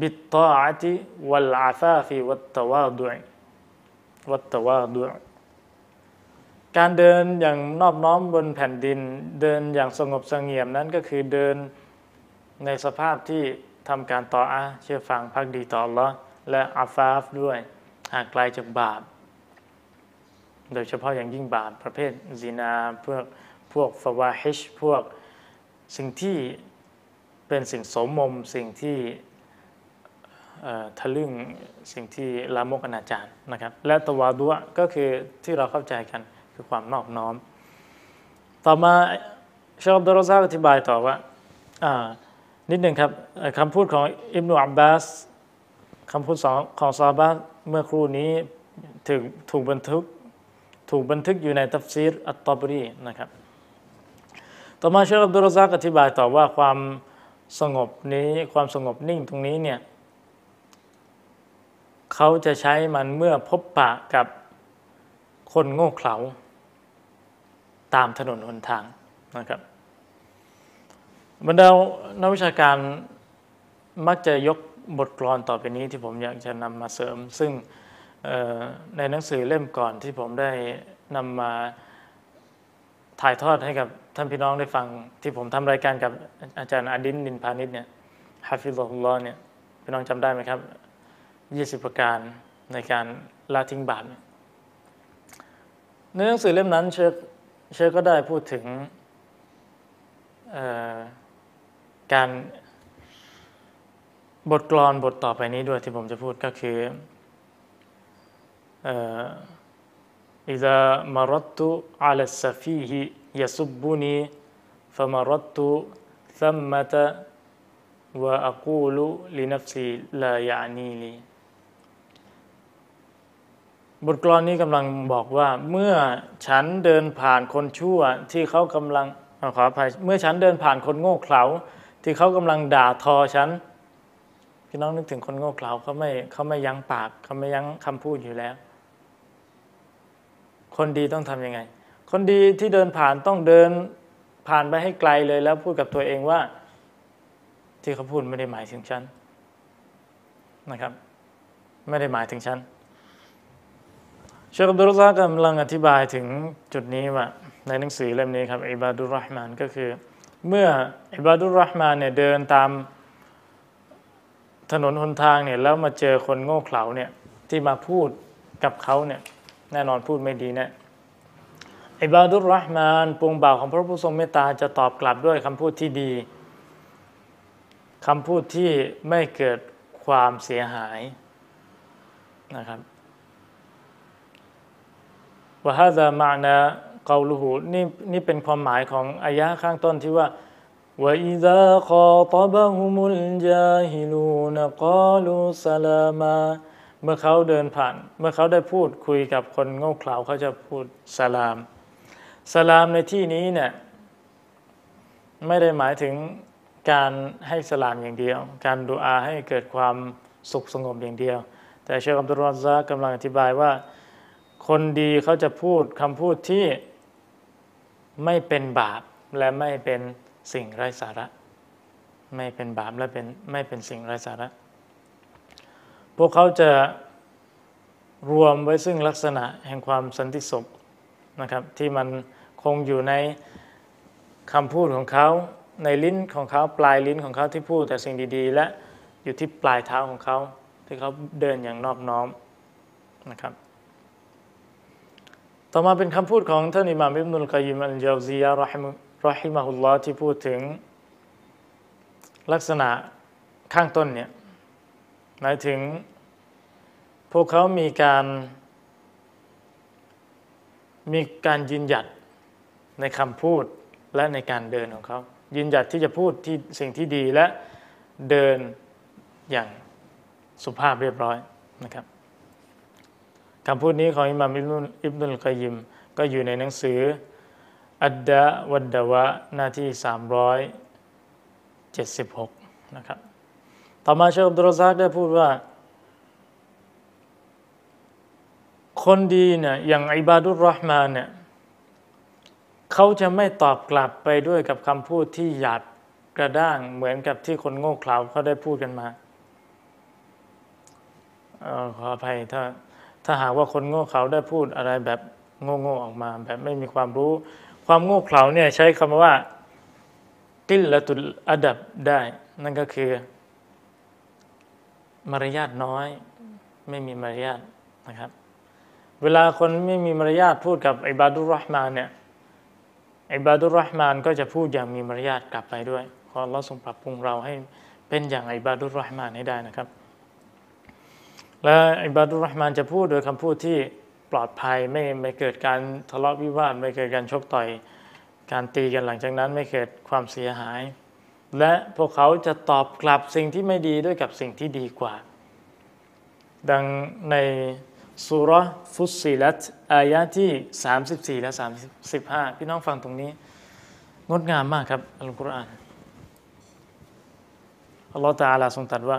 บิตตาอติวัลอาฟาฟีวัตตวาดุวัตตวาดุการเดินอย่างนอบน้อมบนแผ่นดิน เดินอย่างสงบสงเงียมนั้นก็คือเดินในสภาพที่ ทำการต่ออาเชื่อฟังพักดีต่อละและอาฟาฟด้วยห่างไกลจากบาป โดยเฉพาะอย่างยิ่งบาปประเภทซีนาพวกพวกฟาวาฮิชพวกสิ่งที่เป็นสิ่งสมมมสิ่งที่ทะลึ่งสิ่งที่ลามกอนาจารนะครับ และตวาดุวก็คือที่เราเข้าใจกันคือความนอบน้อม ต่อมาชอบดรซาอธิบายต่อว่า นิดหนึ่งครับคำพูดของอิบนุอับบาสคำพูดสองของซาบะเมื่อครู่นี้ถึงถูกบันทึกถูกบันทึกอยู่ในตัฟซีรอัตตบรีนะครับ ต่อมาเชคอับดุลซักอธิบายต่อว่าความสงบนี้ความสงบนิ่งตรงนี้เนี่ยเขาจะใช้มันเมื่อพบปะกับคนโง่เขลาตามถนนหนทางนะครับ บรรดานักวิชาการมักจะยกบทกลอนต่อไปนี้ที่ผมอยากจะนำมาเสริม ซึ่งในหนังสือเล่มก่อนที่ผมได้นำมาถ่ายทอดให้กับท่านพี่น้องได้ฟัง ที่ผมทำรายการกับอาจารย์อดินนินพานิชเนี่ยฮาฟิซุลลอฮ์เนี่ยพี่น้องจำได้ไหมครับยี่สิบประการในการละทิ้งบาปในหนังสือเล่มนั้นเชคเชคก็ได้พูดถึง การบทกลอนบทต่อไปนี้ด้วยที่ผมจะพูดก็คือإذا مررت على السفيه يسبني فمررت ثمت وأقول لنفسي لا يعنينيบทกลอนนี้กำลังบอกว่าเมื่อฉันเดินผ่านคนชั่วที่เขากำลังขออภัยเมื่อฉันเดินผ่านคนโง่เขลา ที่เขากำลังด่าทอฉันพี่น้องนึกถึงคนโง่เขลาเขาไม่เขาไม่ยั้งปากเขาไม่ยั้งคำพูดอยู่แล้ว คนดีต้องทำยังไง คนดีที่เดินผ่านต้องเดินผ่านไปให้ไกลเลยแล้วพูดกับตัวเองว่า ที่เขาพูดไม่ได้หมายถึงฉันนะครับ ไม่ได้หมายถึงฉันเชคอับดุลซากำลังอธิบายถึงจุดนี้ว่าในหนังสือเล่มนี้ครับอิบาดุรห์มานก็คือ เมื่ออิบาดุลรห์มานเนี่ยเดินตามถนนหนทางเนี่ยแล้วมาเจอคนโง่เขลาเนี่ยที่มาพูดกับเขาเนี่ยแน่นอนพูดไม่ดีแนะอิบาดุลรห์มานปวงบ่าวของพระผู้ทรงเมตตาจะตอบกลับด้วยคำพูดที่ดีคำพูดที่ไม่เกิดความเสียหายนะครับว่าฮาซามานะ กาลูหูนี่นี่เป็นความหมายของอายะข้างต้นที่ว่าว่าอิดะขอตบะฮุมุลจาฮิลูนกาลูสลามาเมื่อเขาเดินผ่าน เมื่อเขาได้พูดคุยกับคนโง่เขลาเขาจะพูดสลาม สลามในที่นี้เนี่ยไม่ได้หมายถึงการให้สลามอย่างเดียว การดูอาให้เกิดความสุขสงบอย่างเดียว แต่เชคอัมตุรอซากำลังอธิบายว่า คนดีเขาจะพูดคำพูดที่ ไม่เป็นบาปและไม่เป็นสิ่งไร้สาระ ไม่เป็นบาปและเป็นไม่เป็นสิ่งไร้สาระ พวกเขาจะรวมไว้ซึ่งลักษณะแห่งความสันติสุขนะครับ ที่มันคงอยู่ในคำพูดของเขาในลิ้นของเขาปลายลิ้นของเขาที่พูดแต่สิ่งดีๆ และอยู่ที่ปลายเท้าของเขาที่เขาเดินอย่างนอบน้อมนะครับ ต่อมาเป็นคำพูดของท่านอิหม่ามอิบนุลกอยิมอัลจาวซียะรอฮิมรอฮิมะฮุลลอฮ์ที่พูดถึงลักษณะข้างต้นเนี่ยหมายถึง พวกเขามีการมีการยืนหยัดในคำพูดและในการเดินของเขา ยืนหยัดที่จะพูดที่สิ่งที่ดีและเดินอย่างสุภาพเรียบร้อยนะครับ คำพูดนี้ของอิมามอิบนุลกอยิม ก็อยู่ในหนังสือ อัดดะวัดดวะหน้าที่ 376 นะครับ ต่อมาเชคอับดุลซากได้พูดว่า คนดีเนี่ยอย่างอิบาดุลรห์มานเนี่ยเขาจะไม่ตอบกลับไปด้วยกับคำพูดที่หยาบกระด้างเหมือนกับที่คนโง่เขลาเขาได้พูดกันมาออขออภัยถ้า ถ้าหากว่าคนโง่เขลาได้พูดอะไรแบบโง่ๆออกมา แบบไม่มีความรู้ ความโง่เขลาเนี่ยใช้คำว่ากิลละตุลอดับได้ นั่นก็คือ มารยาทน้อย ไม่มีมารยาทนะครับ เวลาคนไม่มีมารยาทพูดกับอิบาดุรห์มานเนี่ยอิบาดุรห์มานก็จะพูดอย่างมีมารยาทกลับไปด้วย ขอเราทรงปรับปรุงเราให้เป็นอย่างอิบาดุรห์มานให้ได้นะครับ และอิบาดุรห์มานจะพูดโดยคำพูดที่ปลอดภัยไม่ไม่เกิดการทะเลาะวิวาทไม่เกิดการชกต่อย การตีกันหลังจากนั้นไม่เกิดความเสียหาย และพวกเขาจะตอบกลับสิ่งที่ไม่ดีด้วยกับสิ่งที่ดีกว่า ดังในสุรฟุตซิลัตอายะที่ 34 และ 35 พี่น้องฟังตรงนี้ งดงามมากครับอัลกุรอานอัลลอฮฺตาลาทรงตรัสว่า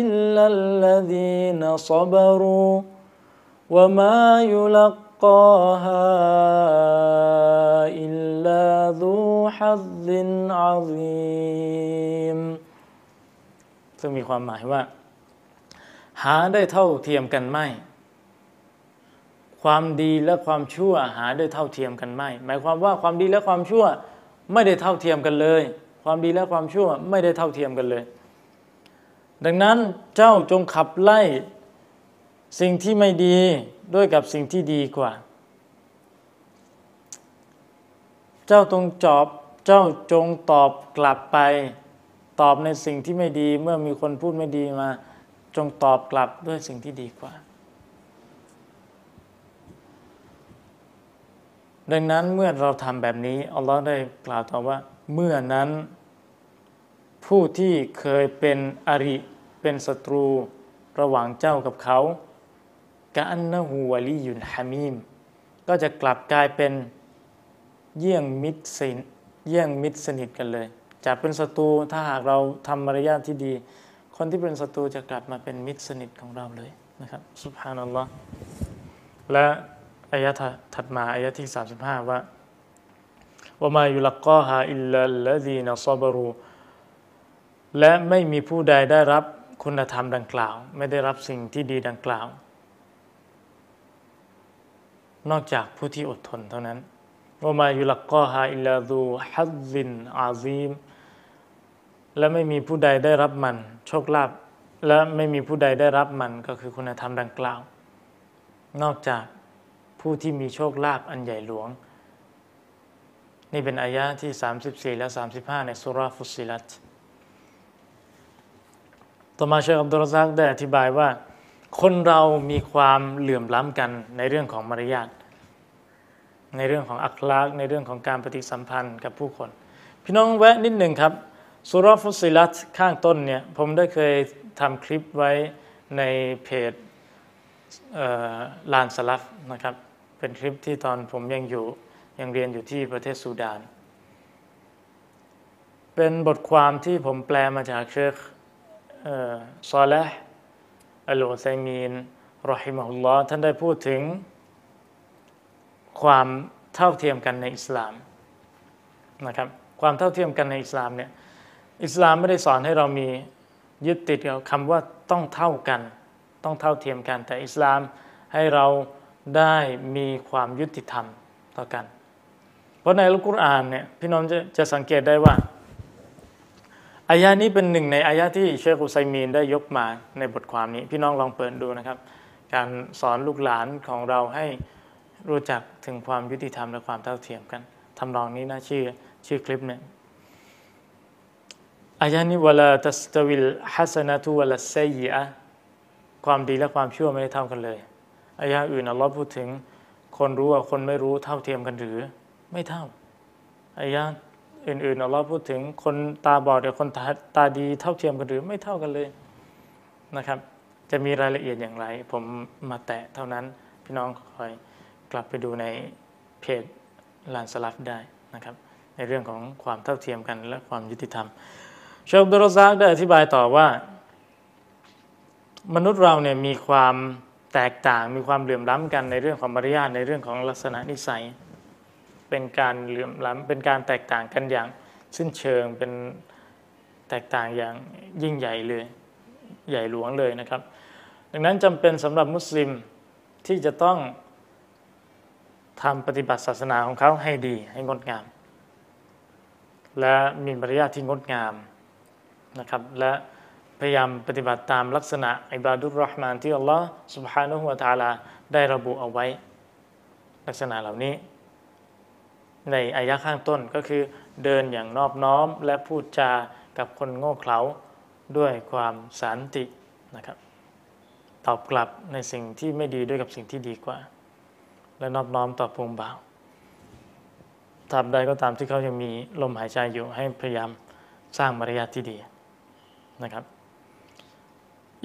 إلا الذين صبروا وما يلقاها إلا ذو حظ عظيم ซึ่งมีความหมายว่า หาได้เท่าเทียมกันไม่ ความดีและความชั่ว หาได้เท่าเทียมกันไม่ หมายความว่าความดีและความชั่ว ไม่ได้เท่าเทียมกันเลยความดีและความชั่วไม่ได้เท่าเทียมกันเลย ดังนั้นเจ้าจงขับไล่สิ่งที่ไม่ดีด้วยกับสิ่งที่ดีกว่า เจ้าตรงจอบเจ้าจงตอบกลับไป ตอบในสิ่งที่ไม่ดีเมื่อมีคนพูดไม่ดีมา จงตอบกลับด้วยสิ่งที่ดีกว่า ดังนั้นเมื่อเราทำแบบนี้อัลลอฮ์ได้กล่าวต่อว่า เมื่อนั้น ผู้ที่เคยเป็นอริ เป็นศัตรูระหว่างเจ้ากับเขากะอันนะฮูวลียุนฮามีมก็จะกลับกลายเป็นเยี่ยงมิตรสินเยี่ยงมิตรสนิทกันเลย จากเป็นศัตรูถ้าหากเราทำมารยาทที่ดี คนที่เป็นศัตรูจะกลับมาเป็นมิตรสนิทของเราเลยนะครับสุบฮานัลลอฮ์และอายะถัดมาอายะที่ 35 ว่า وما يلقاها إلا الذين صبروا และไม่มีผู้ใดได้รับคุณธรรมดังกล่าว ไม่ได้รับสิ่งที่ดีดังกล่าว นอกจากผู้ที่อดทนเท่านั้นوما يلقاها إلا ذو حظ عظيمและไม่มีผู้ใดได้รับมัน โชคลาภและไม่มีผู้ใดได้รับมันก็คือคุณธรรมดังกล่าว นอกจากผู้ที่มีโชคลาภอันใหญ่หลวง นี่เป็นอายะที่ 34 และ 35 ในสุราฟุสิลัต ต่อมาเชคอับดุลซักได้อธิบายว่า คนเรามีความเหลื่อมล้ำกันในเรื่องของมารยาทในเรื่องของอัคลากในเรื่องของการปฏิสัมพันธ์กับผู้คน พี่น้องแวะนิดหนึ่งครับสุรฟุสิลัตข้างต้นเนี่ยผมได้เคยทำคลิปไว้ในเพจลานสลัฟนะครับ เป็นคลิปที่ตอนผมยังอยู่ยังเรียนอยู่ที่ประเทศซูดาน เป็นบทความที่ผมแปลมาจากเชค ซอลห์อัลอไซมีนรอฮิมะฮุลลอฮ์ท่านได้พูดถึง ความเท่าเทียมกันในอิสลามนะครับความเท่าเทียมกันในอิสลามเนี่ยอิสลามไม่ได้สอนให้เรามียึดติดกับคำว่าต้องเท่ากัน ต้องเท่าเทียมกัน แต่อิสลามให้เราได้มีความยุติธรรมต่อกัน เพราะในอัลกุรอานเนี่ยพี่น้องจะจะสังเกตได้ว่า อายะนี้เป็นหนึ่งในอายะที่เชคอุไซมีนได้ยกมาในบทความนี้ พี่น้องลองเปิดดูนะครับ การสอนลูกหลานของเราให้รู้จักถึงความยุติธรรมและความเท่าเทียมกันทำนองนี้นะชื่อชื่อคลิปเนี่ยอายะนี้วลาตัสตวิลฮัสนะตุวลาไซยะความดีและความชั่วไม่ได้เท่ากันเลยอายะอื่นอัลลอฮ์พูดถึงคนรู้กับคนไม่รู้เท่าเทียมกันหรือ ไม่เท่าอายะ อื่นๆอัลลอฮ์พูดถึงคนตาบอดกับคนตาตาดีเท่าเทียมกันหรือไม่เท่ากันเลยนะครับ จะมีรายละเอียดอย่างไร ผมมาแตะเท่านั้น พี่น้องคอยกลับไปดูในเพจลานสลับได้นะครับ ในเรื่องของความเท่าเทียมกันและความยุติธรรมเชคบรซากได้อธิบายต่อว่า มนุษย์เราเนี่ยมีความแตกต่างมีความเหลื่อมล้ำกันในเรื่องของมารยาทในเรื่องของลักษณะนิสัย เป็นการเหลื่อมล้ำเป็นการแตกต่างกันอย่างสิ้นเชิงเป็นแตกต่างอย่างยิ่งใหญ่เลยใหญ่หลวงเลยนะครับ ดังนั้นจำเป็นสำหรับมุสลิมที่จะต้องทำปฏิบัติศาสนาของเขาให้ดีให้งดงาม และมีมารยาทที่งดงามนะครับและพยายามปฏิบัติตามลักษณะอิบาดุลรห์มานที่อัลลอฮ์ سبحانه และ تعالى ได้ระบุเอาไว้ ลักษณะเหล่านี้ ในอายะข้างต้นก็คือเดินอย่างนอบน้อมและพูดจากับคนโง่เขลาด้วยความสันตินะครับ ตอบกลับในสิ่งที่ไม่ดีด้วยกับสิ่งที่ดีกว่า และนอบน้อมต่อพวงบ่าวทำใดก็ตามที่เขายังมีลมหายใจอยู่ให้พยายามสร้างมารยาทที่ดีนะครับ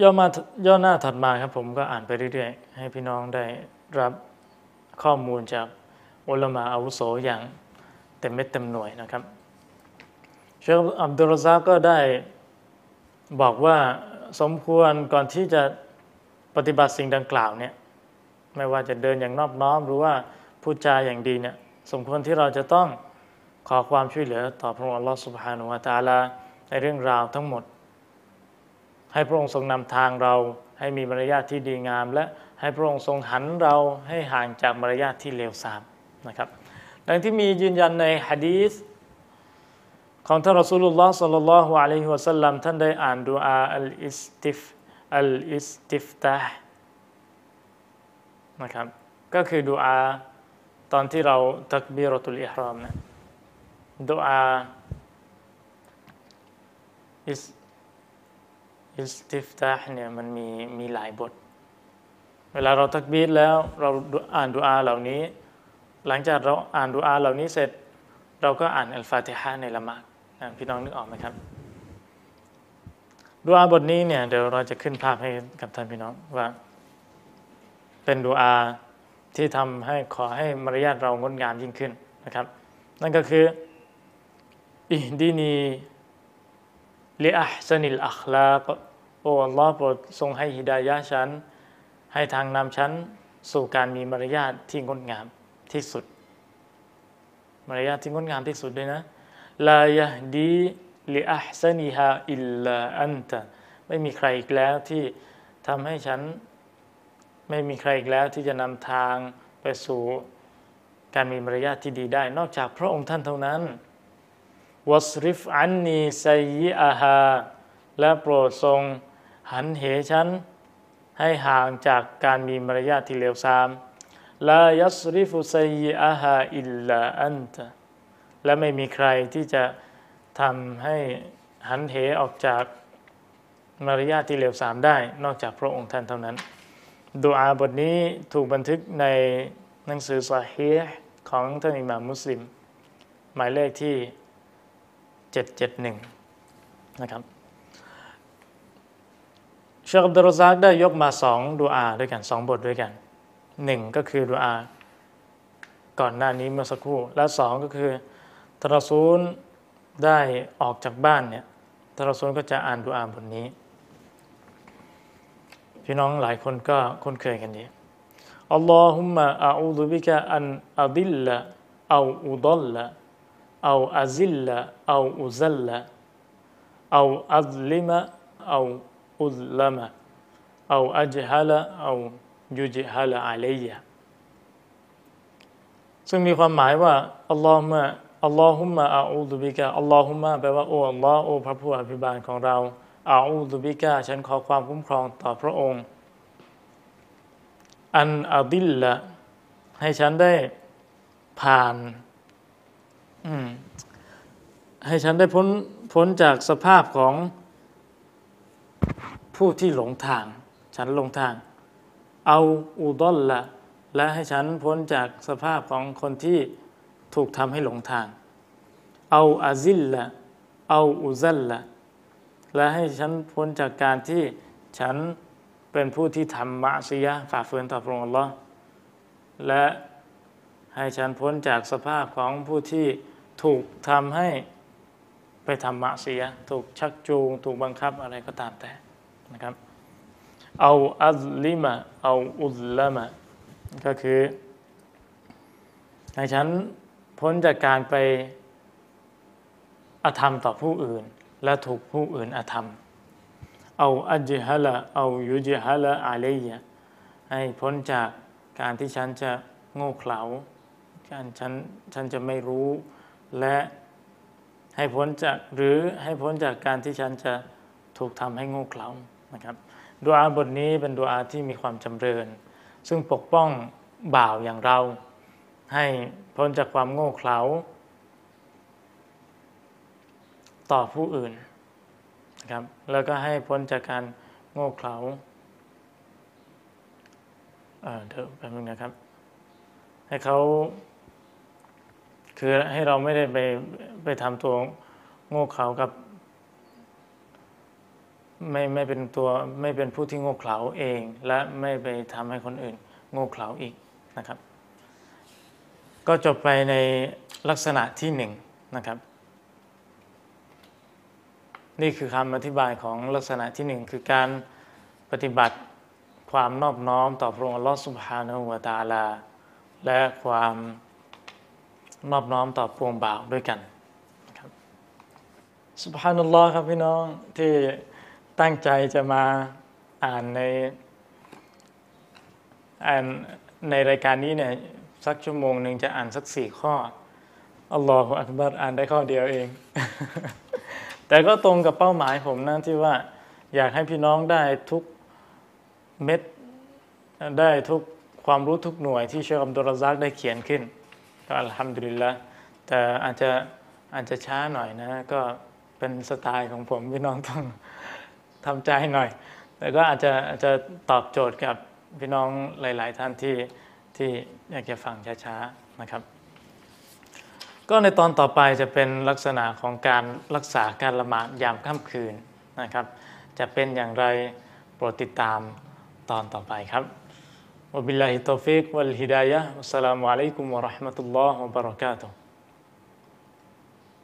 ย่อมาย่อหน้าถัดมาครับผมก็อ่านไปเรื่อยๆ ให้พี่น้องได้รับข้อมูลจาก อุลามาอาวุโสอย่างเต็มเม็ดเต็มหน่วยนะครับเชคอับดุลรซาก็ได้บอกว่าสมควรก่อนที่จะปฏิบัติสิ่งดังกล่าวเนี่ยไม่ว่าจะเดินอย่างนอบน้อม หรือว่าพูดจาอย่างดีเนี่ยสมควรที่เราจะต้องขอความช่วยเหลือต่อพระองค์อัลลอฮฺสุบฮานุวาตาลาในเรื่องราวทั้งหมด ให้พระองค์ทรงนำทางเราให้มีมารยาทที่ดีงาม และให้พระองค์ทรงหันเราให้ห่างจากมารยาทที่เลวทราม นะครับดังที่มียืนยันในฮะดีษของท่านรอสูลุลลอฮ์صلى الله عليه وسلمท่านได้อ่านดูอา الاستف الاستفتاحนะครับก็คือดูอาตอนที่เราتكبيرة الإحرامนะดูอาอิสติฟตาเนี่ยมันมีมีหลายบท เวลาเราตักบีดแล้วเราอ่านดูอาเหล่านี้ หลังจากเราอ่านดูอาเหล่านี้เสร็จ เราก็อ่านอัลฟาติฮะในละหมาดพี่น้องนึกออกไหมครับดูอาบทนี้เนี่ยเดี๋ยวเราจะขึ้นภาพให้กับท่านพี่น้องว่า เป็นดูอาที่ทำให้ขอให้มารยาทเรางดงามยิ่งขึ้นนะครับ นั่นก็คืออิดีนีลิอัพซนิลอัคลากโอ้อัลลอฮ์โปรดทรงให้ฮิดายะฉัน ให้ทางนำฉัน สู่การมีมารยาทที่งดงาม ที่สุด มารยาทที่งดงามที่สุดด้วยนะลายะดีลิอัพซนิฮาอิลลาอันตะไม่มีใครอีกแล้วที่ทำให้ฉัน ไม่มีใครอีกแล้วที่จะนำทางไปสู่การมีมารยาทที่ดีได้ นอกจากพระองค์ท่านเท่านั้นวัสริฟอันนีไซยิอาฮาและโปรดทรงหันเหฉัน ให้ห่างจากการมีมารยาทที่เลวทราม ลายัสริฟุไซยอาฮาอิลลาอันตะและไม่มีใครที่จะทำให้หันเหออกจากมารยาทที่เลวทรามได้ นอกจากพระองค์ท่านเท่านั้นดูอาบทนี้ถูกบันทึกในหนังสือซาฮีของท่านอิหม่ามมุสลิม หมายเลขที่ 771 นะครับเชคอับดุลซากได้ยกมาสองดูอาด้วยกันสองบทด้วยกัน หนึ่งก็คือดูอา ก่อนหน้านี้เมื่อสักครู่ และสองก็คือทรซูลได้ออกจากบ้านเนี่ยทรซูลก็จะอ่านดูอาบทนี้ พี่น้องหลายคนก็คุ้นเคยกันดีอัลลอฮุมะอาอูดุบิกะอันอัดิลละเอาอุดลละเอาอัซิลละเอาอุซัลละเอาอัลลิมะเอาอุลลมะเอาอัจฮัละเอา ยุจิฮัละอะลัยะซึ่งมีความหมายว่าอัลลอฮ์มะอัลลอฮุมะอาอูดุบิกะอัลลอฮุมะแปลว่าโอ้อัลลอฮ์โอ้พระผู้อภิบาลของเราอาอูดุบิกาฉันขอความคุ้มครองต่อพระองค์ อันอาดิลละให้ฉันได้ผ่านให้ฉันได้พ้นพ้นจากสภาพของผู้ที่หลงทาง ฉันหลงทาง เอาอูดอลละและให้ฉันพ้นจากสภาพของคนที่ถูกทำให้หลงทาง เอาอาซิลละเอาอุซัลละและให้ฉันพ้นจากการที่ฉันเป็นผู้ที่ทำมะซียะฝ่าฝืนต่อพระองค์ละและให้ฉันพ้นจากสภาพของผู้ที่ถูกทำให้ไปทำมะซียะถูกชักจูง ถูกบังคับอะไรก็ตามแต่นะครับ เอาอัลลิมะเอาอุลละมะก็คือให้ฉันพ้นจากการไปอธรรมต่อผู้อื่น และถูกผู้อื่นอธรรม เอาอัจฮะละเอายุจฮะละอาเลยให้พ้นจากการที่ฉันจะโง่เขลาการฉันฉันจะไม่รู้ และให้พ้นจากหรือให้พ้นจากการที่ฉันจะถูกทำให้โง่เขลานะครับ ดูอาบทนี้เป็นดูอาที่มีความจำเริญ ซึ่งปกป้องบ่าวอย่างเรา ให้พ้นจากความโง่เขลาต่อผู้อื่นนะครับแล้วก็ให้พ้นจากการโง่เขลาเดี๋ยวแป๊บนึงนะครับ ให้เขาคือให้เราไม่ได้ไปไปทำตัวโง่เขลากับ ไม่ไม่เป็นตัวไม่เป็นผู้ที่โง่เขลาเอง และไม่ไปทำให้คนอื่นโง่เขลาอีกนะครับ ก็จบไปในลักษณะที่หนึ่งนะครับ นี่คือคำอธิบายของลักษณะที่หนึ่งคือการปฏิบัติความนอบน้อมต่อพระองค์ลอสุภาณหัวตาลา และความนอบน้อมต่อพวงบ่าวด้วยกันครับสุภานุลลอฮ์ครับพี่น้องที่ ตั้งใจจะมาอ่านในอ่านในรายการนี้เนี่ยสักชั่วโมงหนึ่งจะอ่านสักสี่ข้ออัลลอฮฺอักบัรอ่านได้ข้อเดียวเอง แต่ก็ตรงกับเป้าหมายผมนะที่ว่าอยากให้พี่น้องได้ทุกเม็ดได้ทุกความรู้ทุกหน่วยที่เชคอัมดุลซักได้เขียนขึ้นก็อัลฮัมดุลิลละแต่อาจจะอาจจะช้าหน่อยนะ ก็เป็นสไตล์ของผมพี่น้องต้อง ทำใจหน่อย แต่ก็อาจจะอาจจะตอบโจทย์กับพี่น้องหลาย ๆ ท่านที่ที่อยากจะฟังช้าๆนะครับ ก็ในตอนต่อไปจะเป็นลักษณะของการรักษาการละหมาดยามค่ำคืนนะครับ จะเป็นอย่างไรโปรดติดตามตอนต่อไปครับ وبالله التوفيق والهداية والسلام عليكم ورحمة الله وبركاته